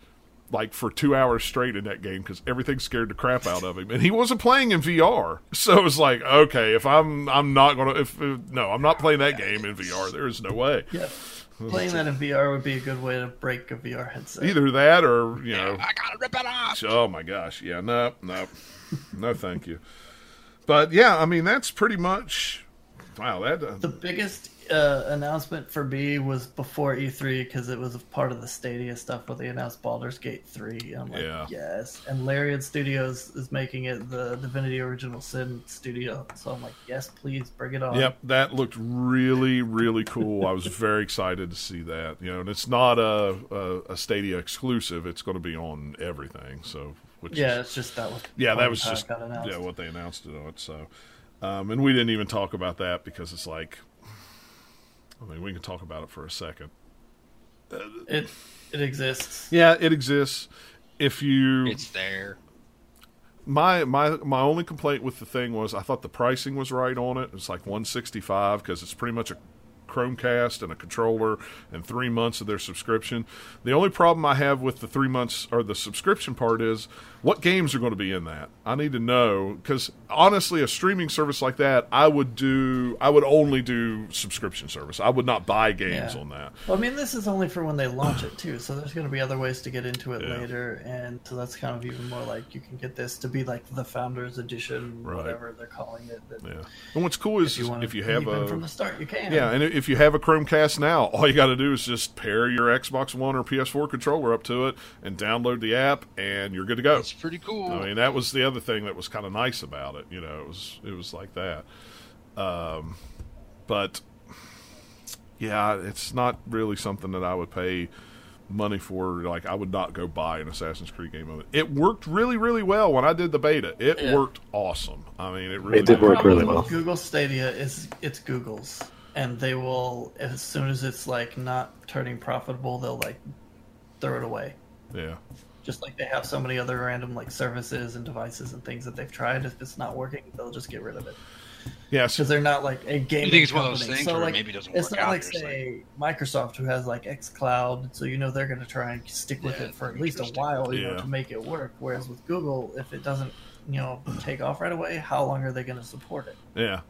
like for two hours straight in that game because everything scared the crap out of him, and he wasn't playing in VR. So it was like, okay, if I'm I'm not gonna if, if no, I'm not playing that game in VR. There is no way. yeah, playing that in VR would be a good way to break a VR headset. Either that or you know I gotta rip it off. Oh my gosh, yeah, no, no, no, thank you. But yeah, I mean that's pretty much. Wow, that uh, The biggest uh, announcement for me was before E3 because it was a part of the Stadia stuff where they announced Baldur's Gate 3. And I'm like, Yeah. yes. And Larian Studios is making it the Divinity Original Sin studio. So I'm like, yes, please bring it on. Yep, that looked really, really cool. I was very excited to see that. You know, and it's not a a, a Stadia exclusive; it's going to be on everything. So, which Yeah, is, it's just that was yeah, that was just got announced. yeah what they announced it on. So, um, and we didn't even talk about that because it's like, I mean, we can talk about it for a second. It it exists. Yeah, it exists. If you It's there. my my my only complaint with the thing was I thought the pricing was right on it. It's like 165 because it's pretty much a Chromecast and a controller and three months of their subscription. The only problem I have with the three months or the subscription part is what games are going to be in that. I need to know because honestly, a streaming service like that, I would do. I would only do subscription service. I would not buy games Yeah. on that. Well, I mean, this is only for when they launch it too, so there's going to be other ways to get into it Yeah. later, and so that's kind of even more like you can get this to be like the Founders Edition, Right. whatever they're calling it. Yeah. And what's cool is if you if you have a from the start, you can. Yeah, and if you have a Chromecast now, all you got to do is just pair your Xbox One or PS4 controller up to it and download the app, and you're good to go. It's pretty cool. I mean, that was the other thing that was kind of nice about it. You know, it was it was like that. Um, but yeah, it's not really something that I would pay money for. Like, I would not go buy an Assassin's Creed game of it. It worked really, really well when I did the beta. It Yeah. worked awesome. I mean, it really It did work really well. Google Stadia is it's Google's, and they will as soon as it's like not turning profitable, they'll like throw it away. Yeah. Just like they have so many other random like services and devices and things that they've tried. If it's not working, they'll just get rid of it Yeah. so- because they're not like a game. You think it's one of those things so, where like, maybe it doesn't it's work not out, like you're just say Microsoft who has like XCloud, so you know they're going to try and stick with Yeah, it for at least a while, you Yeah. know, to make it work. Whereas with Google, if it doesn't, you know, take off right away, how long are they going to support it? Yeah.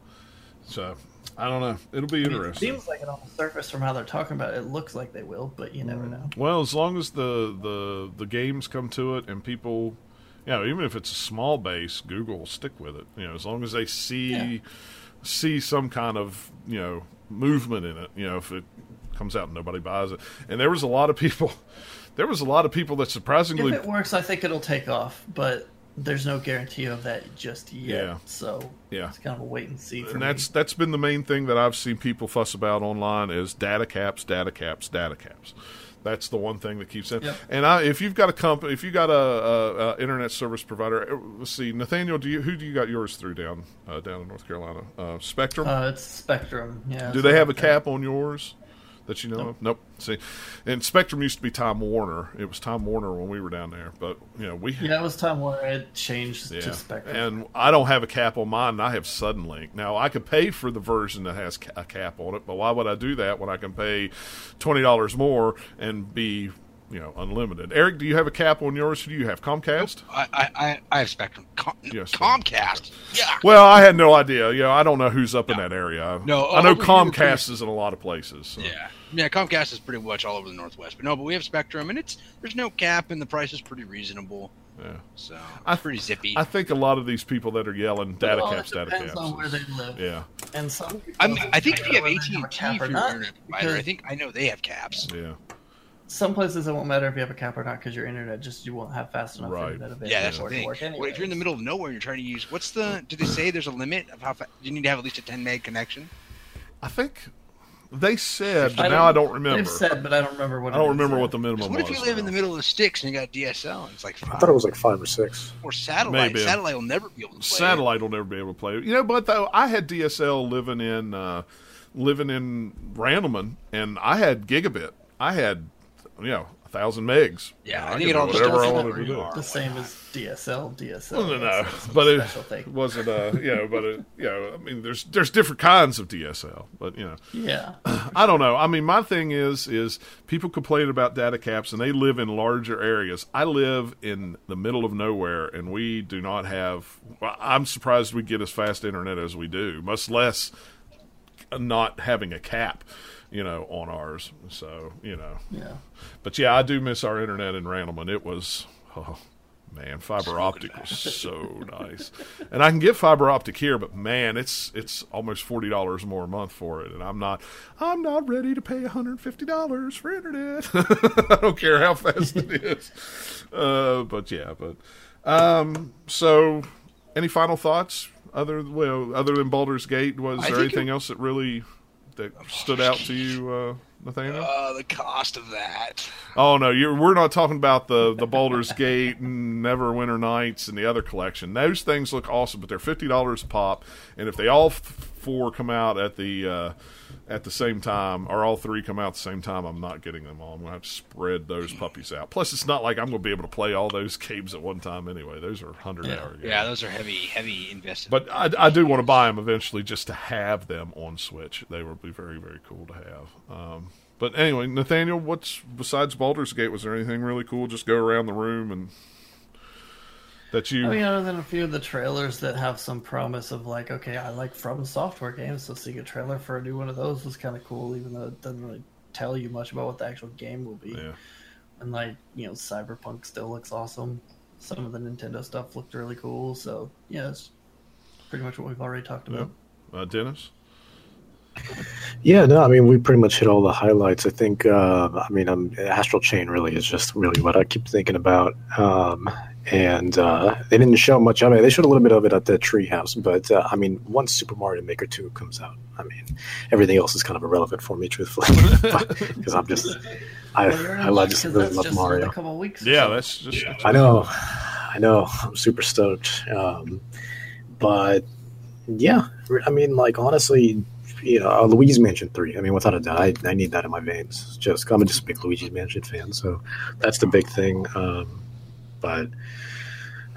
So I don't know. It'll be I mean, it interesting. seems like it on the surface from how they're talking about it, it looks like they will, but you never mm. know. Well, as long as the the the games come to it and people, you know, even if it's a small base, Google will stick with it. You know, as long as they see Yeah. see some kind of you know movement in it. You know, if it comes out and nobody buys it, and there was a lot of people. [laughs] There was a lot of people that surprisingly. If it works, I think it'll take off, but there's no guarantee of that just yet. Yeah. So Yeah. it's kind of a wait and see. For and me. that's that's been the main thing that I've seen people fuss about online is data caps, data caps, data caps. That's the one thing that keeps in. Yep. And I, if you've got a company, if you got a, a, a internet service provider, uh, let's see, Nathaniel, do you who do you got yours through down uh, down in North Carolina? Uh, Spectrum. uh, it's Spectrum. Yeah. do they have a cap on yours that you know of? Nope. See, and Spectrum used to be Time Warner. It was Time Warner when we were down there, but you know we. Yeah, it was time Warner. it changed yeah. to Spectrum. And I don't have a cap on mine. I have Suddenlink. Now I could pay for the version that has a cap on it, but why would I do that when I can pay twenty dollars more and be you know unlimited? Eric, do you have a cap on yours? Who do you have? Comcast? I, I, I, I have Spectrum. Com- Yes. Comcast. Yeah. Well, I had no idea. You know, I don't know who's up in that area. No, I know oh, over here Comcast is in a lot of places. so. Yeah. Yeah, Comcast is pretty much all over the Northwest. But no, but we have Spectrum, and it's there's no cap, and the price is pretty reasonable. Yeah. So I- pretty zippy. I think a lot of these people that are yelling data all caps, it data depends caps. on where is- they live. yeah, And some I mean, I think if you have whether AT they and a T cap for or your not, internet provider, I think I know they have caps. yeah. some places it won't matter if you have a cap or not because your internet just you won't have fast enough Right. internet available Yeah, that's for the it to thing. Well, if you're in the middle of nowhere and you're trying to use, what's the? Do they say there's a limit of how fast you need to have at least a 10 meg connection? I think they said, but I now I don't remember. They've said, but I don't remember what. I don't remember yet. what the 'Cause minimum what if was. you live in the middle of the sticks and you got DSL and it's like I five thought it was like five or six. or satellite? Maybe. Satellite will never be able to play. it. Satellite will never be able to play it. You know, but though I had DSL living in uh, living in Randleman, and I had gigabit. I had you know a thousand megs. Yeah, You know, I think it all do just whatever I depends wanted to do. the same as DSL. DSL. No, no, no. That's- that's a [laughs] But it thing. [laughs] wasn't. Uh, you know, but it, you know, I mean, there's there's different kinds of DSL, but you know. Yeah. [clears throat] I don't know. I mean, my thing is is people complain about data caps and they live in larger areas. I live in the middle of nowhere and we do not have I'm surprised we get as fast internet as we do, much less not having a cap, you know, on ours. So, you know. Yeah. But yeah, I do miss our internet in Randleman. It was oh man, fiber optic was so nice. And I can get fiber optic here, but man, it's it's almost forty dollars more a month for it, and I'm not I'm not ready to pay one hundred fifty dollars for internet. [laughs] I don't care how fast it is. Uh, but yeah, but um, so any final thoughts other well other than Baldur's Gate? Was I there anything it- else that really that stood out to you, uh, Nathaniel? Uh, the cost of that. Oh no, you're, we're not talking about the the Baldur's [laughs] Gate and Neverwinter Nights and the other collection. Those things look awesome, but they're fifty dollars a pop, and if they all f- four come out at the uh, at the same time, or all three come out at the same time, I'm not getting them all. I'm gonna have to spread those puppies out. Plus, it's not like I'm gonna be able to play all those games at one time anyway. Those are hundred Yeah. hour games. Yeah, those are heavy, heavy invested. But I, I do want to buy them eventually just to have them on Switch. They would be very, very cool to have. Um, but anyway, Nathaniel, what's besides Baldur's Gate? Was there anything really cool? Just go around the room and that you. I mean, other than a few of the trailers that have some promise of like, okay, I like From Software games, so seeing a trailer for a new one of those was kind of cool, even though it doesn't really tell you much about what the actual game will be. yeah, And like, you know, Cyberpunk still looks awesome. Some of the Nintendo stuff looked really cool. So yeah, it's pretty much what we've already talked about. uh, Dennis. [laughs] Yeah, no, I mean we pretty much hit all the highlights. I think, uh, I mean, um, Astral Chain really is just really what I keep thinking about. Um, and uh, they didn't show much of it. They showed a little bit of it at the Treehouse, but uh, I mean, once Super Mario Maker Two comes out, I mean, everything else is kind of irrelevant for me, truthfully, [laughs] because I'm just, I, Well, I luck, love, just 'cause really love just Mario. another couple weeks. Yeah, that's just. I know, I know. I'm super stoked. Um, but yeah, I mean, like honestly, you know, uh, Luigi's Mansion Three. I mean, without a doubt, I, I need that in my veins. Just I'm just a big Luigi's Mansion fan, so that's the big thing. Um, but [sighs]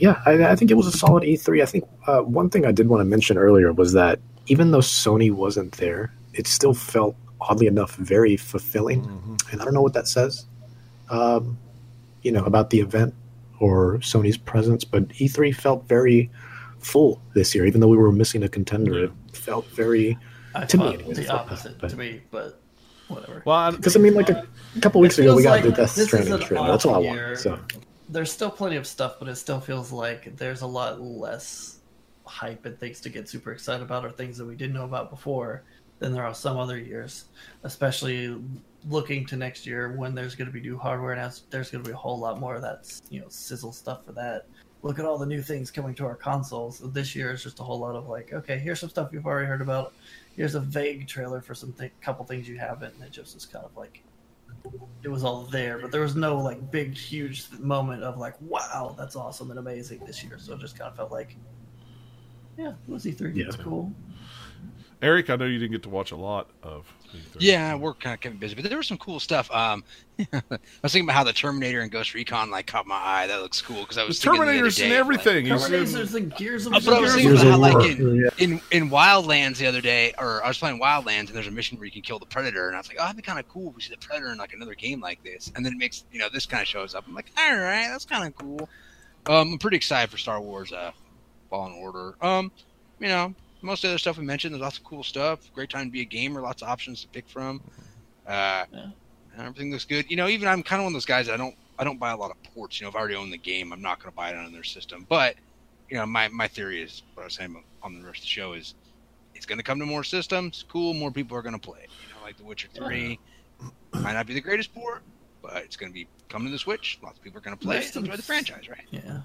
yeah, I, I think it was a solid E3. I think uh, one thing I did want to mention earlier was that even though Sony wasn't there, it still felt oddly enough very fulfilling Mhm. and I don't know what that says, um, you know, about the event or Sony's presence. But E3 felt very full this year, even though we were missing a contender. It felt very I to me thought anyways, the it felt opposite to me, but whatever. Well, because I mean, like a, a couple weeks ago, we feels got the Death Stranding trailer. That's all I want. So There's still plenty of stuff, but it still feels like there's a lot less hype and things to get super excited about, or things that we didn't know about before than there are some other years. Especially looking to next year when there's going to be new hardware and there's going to be a whole lot more of that you know sizzle stuff for that. Look at all the new things coming to our consoles. This year is just a whole lot of like, okay, here's some stuff you've already heard about. Here's a vague trailer for some th- couple things you haven't, and it just is kind of like it was all there, but there was no like big, huge moment of like, wow, that's awesome and amazing this year. So it just kind of felt like, yeah, it was E3. Yeah. It's cool. Eric, I know you didn't get to watch a lot of. E3. Yeah, we're kind of kept busy, but there was some cool stuff. Um, [laughs] I was thinking about how the Terminator and Ghost Recon like caught my eye. That looks cool because I was the other Terminator's day, and everything. He's in- Terminators and Gears of Uh, but I was War. thinking about how, like, in- yeah. in in Wildlands the other day, or I was playing Wildlands, and there's a mission where you can kill the predator, and I was like, oh, that'd be kind of cool if we see the predator in like another game like this. And then it makes you know this kind of shows up. I'm like, all right, that's kind of cool. Um, I'm pretty excited for Star Wars uh, Fallen Order. Um, you know, most of the other stuff we mentioned, there's lots of cool stuff. Great time to be a gamer, lots of options to pick from. Uh, Yeah. everything looks good. You know, even I'm kind of one of those guys I don't I don't buy a lot of ports. You know, if I already own the game, I'm not going to buy it on their system. But you know, my my theory is what I was saying on the rest of the show is it's going to come to more systems. Cool, more people are going to play. You know, like The Witcher Three might not be the greatest port, but it's going to be coming to the Switch. Lots of people are going to play enjoy the franchise, right? Yeah.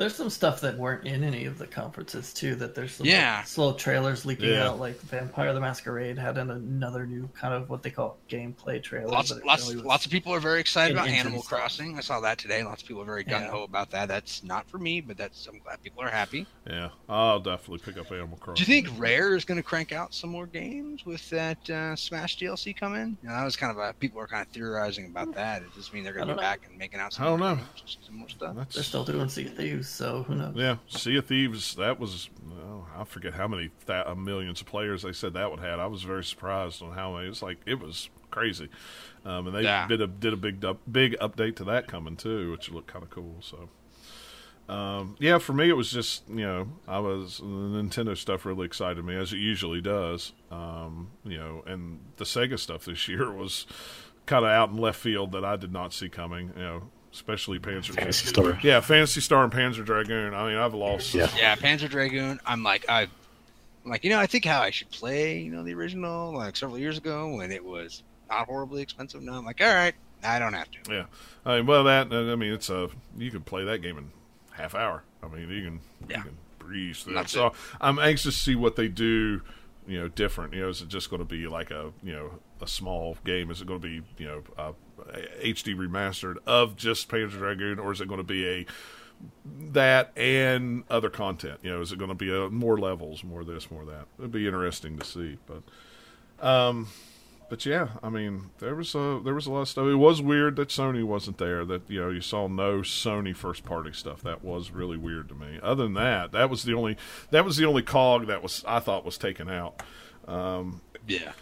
There's some stuff that weren't in any of the conferences too. That there's some Yeah. like, slow trailers leaking Yeah. out. Like Vampire the Masquerade had an, another new kind of what they call gameplay trailer. Lots, but lots, really lots of people are very excited about Animal stuff. Crossing. I saw that today. Lots of people are very gung ho about that. That's not for me, but that's I'm glad people are happy. Yeah, I'll definitely pick up Animal Crossing. Do you think Rare is going to crank out some more games with that uh, Smash DLC coming? You know, that was kind of a people are kind of theorizing about that. Does this mean they're going to be know. back and making out some I don't more know. games, some more stuff? That's, They're still doing Sea of Thieves, so who knows? Yeah, Sea of Thieves. That was oh, I forget how many th- millions of players they said that would have. I was very surprised on how many. It's like it was crazy, um, and they Yeah. did a did a big big update to that coming too, which looked kind of cool. So. Um, yeah, for me it was just you know I was the Nintendo stuff really excited me as it usually does. Um, you know, and the Sega stuff this [laughs] year was kind of out in left field that I did not see coming. You know, especially Panzer. Phantasy Star. Yeah, Phantasy Star and Panzer Dragoon. I mean, I've lost. Yeah. Yeah, Panzer Dragoon. I'm like I, I'm like you know I think how I should play you know the original like several years ago when it was not horribly expensive. Now I'm like all right, I don't have to. Yeah. I mean, well, that I mean, it's a you can play that game in half hour. I mean, you can Yeah. you can breeze through. it. That's So it. I'm anxious to see what they do. You know, different. You know, is it just going to be like a you know a small game? Is it going to be you know HD remastered of just Panzer Dragoon, or is it going to be a that and other content. You know, is it going to be a, more levels, more this, more that? It'd be interesting to see, but. Um, but yeah, I mean, there was a there was a lot of stuff. It was weird that Sony wasn't there. That you know, you saw no Sony first party stuff. That was really weird to me. Other than that, that was the only that was the only cog that was I thought was taken out. Um, Yeah.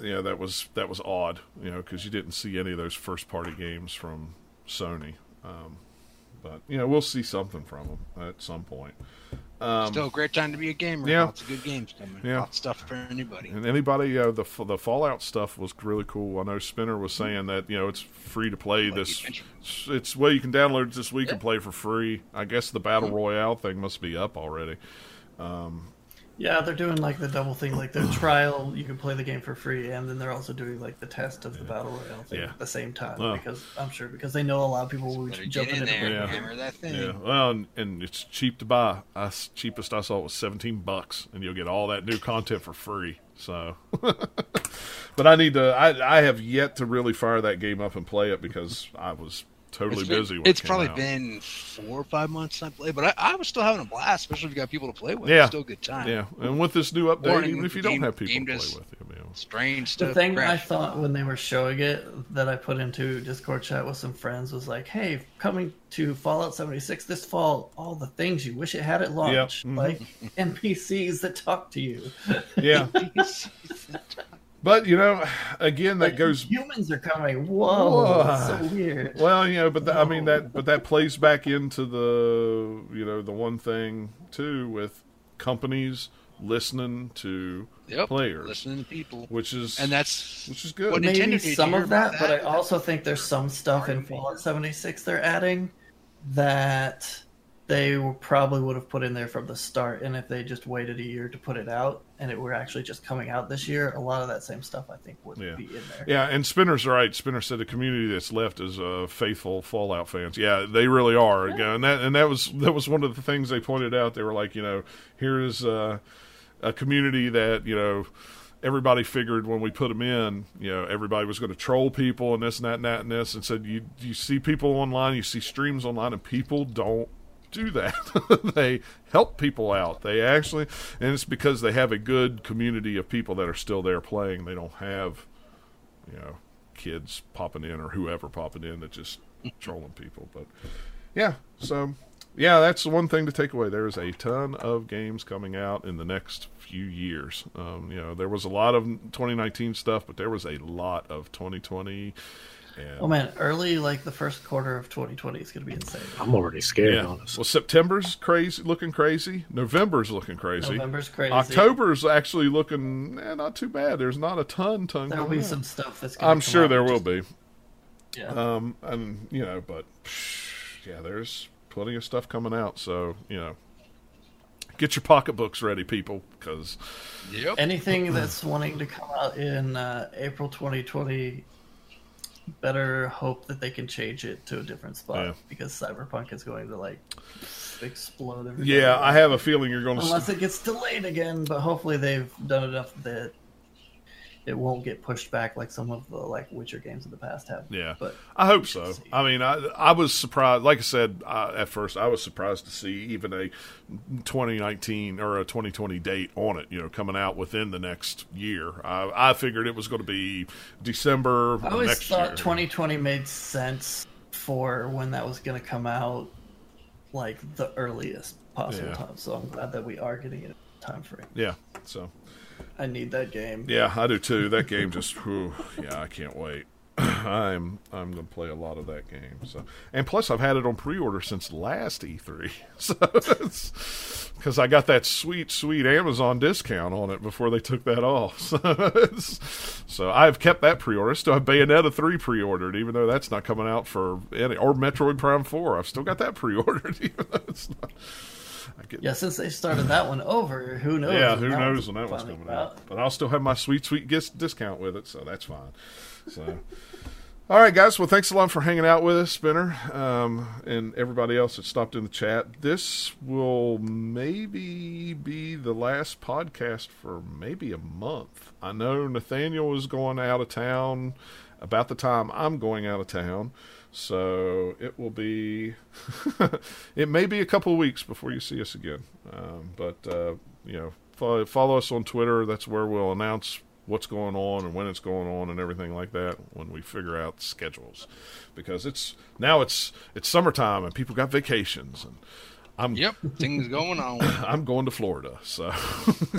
You know, that was that was odd. You know, because you didn't see any of those first party games from Sony. Um, but you know, we'll see something from them at some point. Um, Still a great time to be a gamer. yeah. Lots of good games coming. Yeah. Lots of stuff for anybody. And anybody, uh, the the Fallout stuff was really cool. I know Spinner was saying that you know it's free to play. Like this Adventure. it's well you can download it this week and play for free. I guess the battle royale thing must be up already. Yeah, they're doing like the double thing, like the [sighs] trial. You can play the game for free, and then they're also doing like the test of the battle royale thing Yeah. at the same time. Oh. because I'm sure because they know a lot of people will Better be jumping in into there, Yeah. hammer that thing. Yeah, well, and, and it's cheap to buy. Us cheapest I saw was seventeen bucks, and you'll get all that new content for free. So, [laughs] but I need to. I I have yet to really fire that game up and play it because I was totally It's been- busy. When it's it came probably out. been four or five months since I played, but I, I was still having a blast, especially if you got people to play with. Yeah. It's still a good time. Yeah, and with this new update, Warning, even if you game- don't have people game to play with, you know. Strange The stuff. thing I thought when they were showing it that I put into Discord chat with some friends was like, "Hey, coming to Fallout 76 this fall, all the things you wish it had at launch, mhm. like [laughs] NPCs that talk to you. Yeah, [laughs] but you know, again, that Like, goes humans are coming. Whoa, Whoa. so weird. Well, you know, but th- I mean that, but that plays back into the, you know, the one thing too with companies listening to yep. players, listening to people, which is and that's which is good. what Maybe Nintendo some of that, about but I also think there's some stuff in Fallout 76 they're adding that they probably would have put in there from the start. And if they just waited a year to put it out and it were actually just coming out this year, a lot of that same stuff I think would Yeah. be in there. Yeah, and Spinner's right. Spinner said the community that's left is uh, faithful Fallout fans. Yeah, they really are. Yeah, and that and that was that was one of the things they pointed out. They were like, you know, here is uh, a community that you know everybody figured when we put them in, you know, everybody was going to troll people and this and that and that and this, and said you you see people online, you see streams online, and people don't do that. [laughs] they help people out. They actually, and it's because they have a good community of people that are still there playing. They don't have you know, kids popping in or whoever popping in that just trolling people. But yeah, so yeah, that's the one thing to take away. There's a ton of games coming out in the next few years. Um, you know, there was a lot of 2019 stuff, but there was a lot of 2020. And, Oh man, early like the first quarter of 2020 is going to be insane. I'm already scared, yeah. honestly. Well, September's crazy, looking crazy. November's looking crazy. November's crazy. October's actually looking eh, not too bad. There's not a ton, ton. There'll coming be out. some stuff that's. Gonna I'm come sure out there and will just- be. Yeah. Um, and you know, but yeah, there's plenty of stuff coming out. So you know, get your pocketbooks ready, people, because Yep. Anything that's wanting to come out in uh, April 2020, better hope that they can change it to a different spot Yeah. because Cyberpunk is going to like explode. yeah, I have a feeling you're going to. Unless it gets delayed again, but hopefully they've done enough that it won't get pushed back like some of the like Witcher games of the past have. Yeah. but I hope so. see. I mean, I I was surprised. Like I said uh, at first, I was surprised to see even a 2019 or a 2020 date on it. You know, coming out within the next year. I, I figured it was going to be December I always next thought year. 2020 made sense for when that was going to come out, like the earliest possible Yeah. time. So I'm glad that we are getting it in time frame. Yeah. So I need that game. Yeah, I do too. That game just, [laughs] whew, yeah, I can't wait. [clears throat] I'm I'm gonna play a lot of that game. So, and plus, I've had it on pre-order since last E3, [laughs] so because I got that sweet, sweet Amazon discount on it before they took that off. [laughs] So, so I've kept that pre-order. I still have Bayonetta three pre-ordered, even though that's not coming out for any or Metroid Prime four. I've still got that pre-ordered, even though it's not. Get, Yeah, since they started that one over, who knows? yeah, who knows when that one's coming out. But I'll still have my sweet, sweet gis- discount with it, so that's fine. So, all right, guys. Well, thanks a lot for hanging out with us, Spinner, um, and everybody else that stopped in the chat. This will maybe be the last podcast for maybe a month. I know Nathaniel is going out of town about the time I'm going out of town. So it will be, [laughs] it may be a couple weeks before you see us again. Um, but, uh, you know, follow us on Twitter. That's where we'll announce what's going on and when it's going on and everything like that when we figure out schedules because it's now it's it's summertime and people got vacations and I'm Yep, things going on. [laughs] I'm going to Florida, so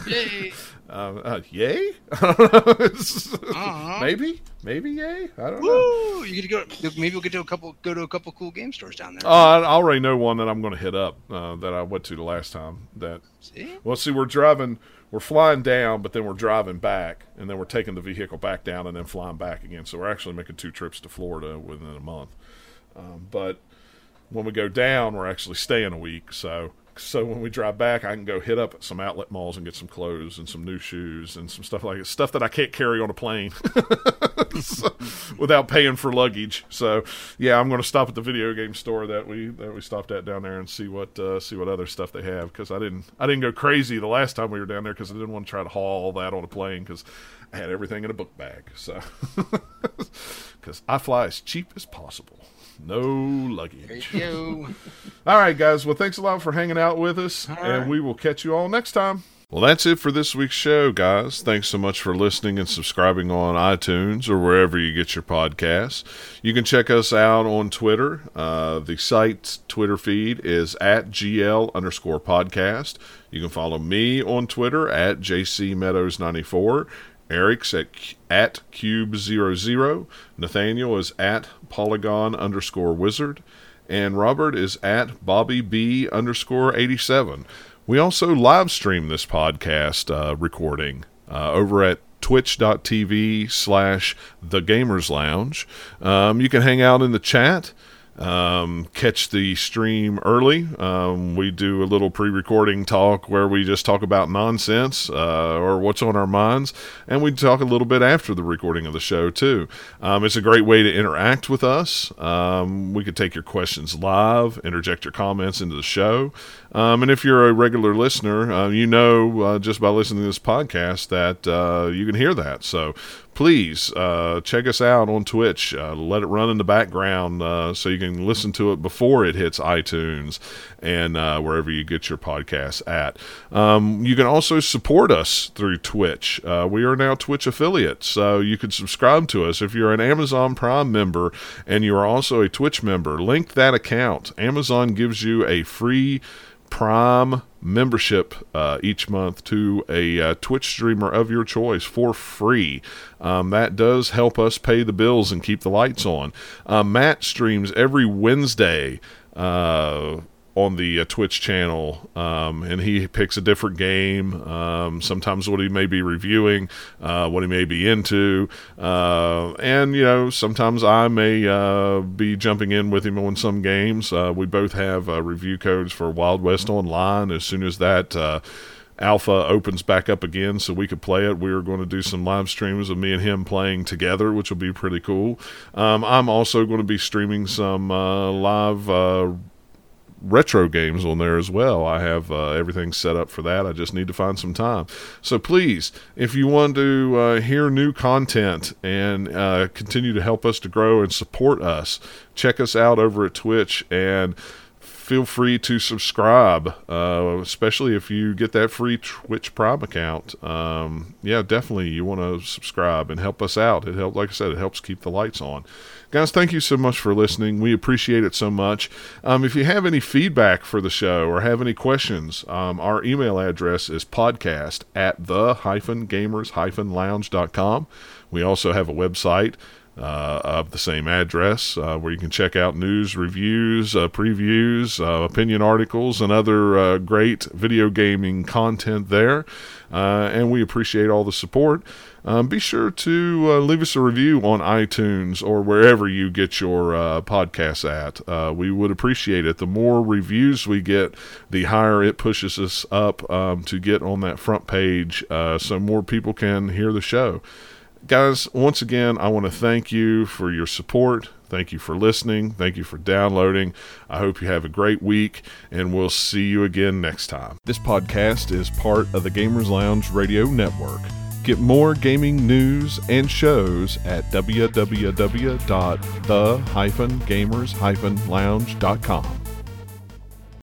Yay! [laughs] um, uh, yay, [laughs] Uh-huh. maybe, maybe yay. I don't know. You get to go. Maybe we'll get to a couple. Go to a couple cool game stores down there. Uh, I already know one that I'm going to hit up uh, that I went to the last time. That See? well, see, we're driving, we're flying down, but then we're driving back, and then we're taking the vehicle back down, and then flying back again. So we're actually making two trips to Florida within a month. Um, but when we go down, we're actually staying a week. So so when we drive back, I can go hit up some outlet malls and get some clothes and some new shoes and some stuff like that. Stuff that I can't carry on a plane [laughs] So- without paying for luggage. So yeah, I'm going to stop at the video game store that we that we stopped at down there and see what uh, see what other stuff they have because I didn't I didn't go crazy the last time we were down there because I didn't want to try to haul all that on a plane because I had everything in a book bag. So [laughs] because I fly as cheap as possible. No luggage. [laughs] All right, guys. Well, thanks a lot for hanging out with us, All and right. we will catch you all next time. Well, that's it for this week's show, guys. Thanks so much for listening and subscribing on iTunes or wherever you get your podcasts. You can check us out on Twitter. Uh, the site's Twitter feed is at GL underscore podcast. You can follow me on Twitter at JC Meadows94. Eric's at, at Cube00. Nathaniel is at Polygon underscore wizard. And Robert is at Bobby B underscore 87. We also live stream this podcast uh, recording uh, over at twitch.tv slash the gamers lounge um, you can hang out in the chat um, catch the stream early. Um, we do a little pre recording talk where we just talk about nonsense uh, or what's on our minds, and we talk a little bit after the recording of the show, too. Um, it's a great way to interact with us. Um, we could take your questions live, interject your comments into the show. Um, and if you're a regular listener, uh, you know uh, just by listening to this podcast that uh, you can hear that. So please uh, check us out on Twitch. Uh, let it run in the background uh, so you can listen to it before it hits iTunes and wherever you get your podcasts at. Um, you can also support us through Twitch. We are now Twitch affiliates, so you can subscribe to us. If you're an Amazon Prime member and you are also a Twitch member, link that account. Amazon gives you a free Prime membership uh, each month to a uh, Twitch streamer of your choice for free. Um, that does help us pay the bills and keep the lights on. Uh, Matt streams every Wednesday. Uh, on the uh, Twitch channel, um, and he picks a different game. Um, sometimes what he may be reviewing, uh, what he may be into, uh, and you know sometimes I may uh, be jumping in with him on some games. Uh, we both have uh, review codes for Wild West Online. As soon as that alpha opens back up again so we could play it. We are going to do some live streams of me and him playing together, which will be pretty cool. Um, I'm also going to be streaming some uh, live uh, retro games on there as well. I have uh, everything set up for that. I just need to find some time. So please, if you want to uh, hear new content and uh, continue to help us to grow and support us, check us out over at Twitch and feel free to subscribe, uh, especially if you get that free Twitch Prime account. Um, yeah, definitely you want to subscribe and help us out. It helps, like I said, it helps keep the lights on. Guys, thank you so much for listening. We appreciate it so much. Um, if you have any feedback for the show or have any questions, um, our email address is podcast at the hyphen gamers hyphen lounge.com. We also have a website uh, of the same address uh, where you can check out news, reviews, uh, previews, uh, opinion articles, and other uh, great video gaming content there. Uh, and we appreciate all the support. Um, be sure to uh, leave us a review on iTunes or wherever you get your uh, podcasts at. Uh, we would appreciate it. The more reviews we get, the higher it pushes us up um, to get on that front page uh, so more people can hear the show guys, once again, I want to thank you for your support. Thank you for listening. Thank you for downloading. I hope you have a great week, and we'll see you again next time. This podcast is part of the Gamers Lounge Radio Network. Get more gaming news and shows at www.the-gamers-lounge.com.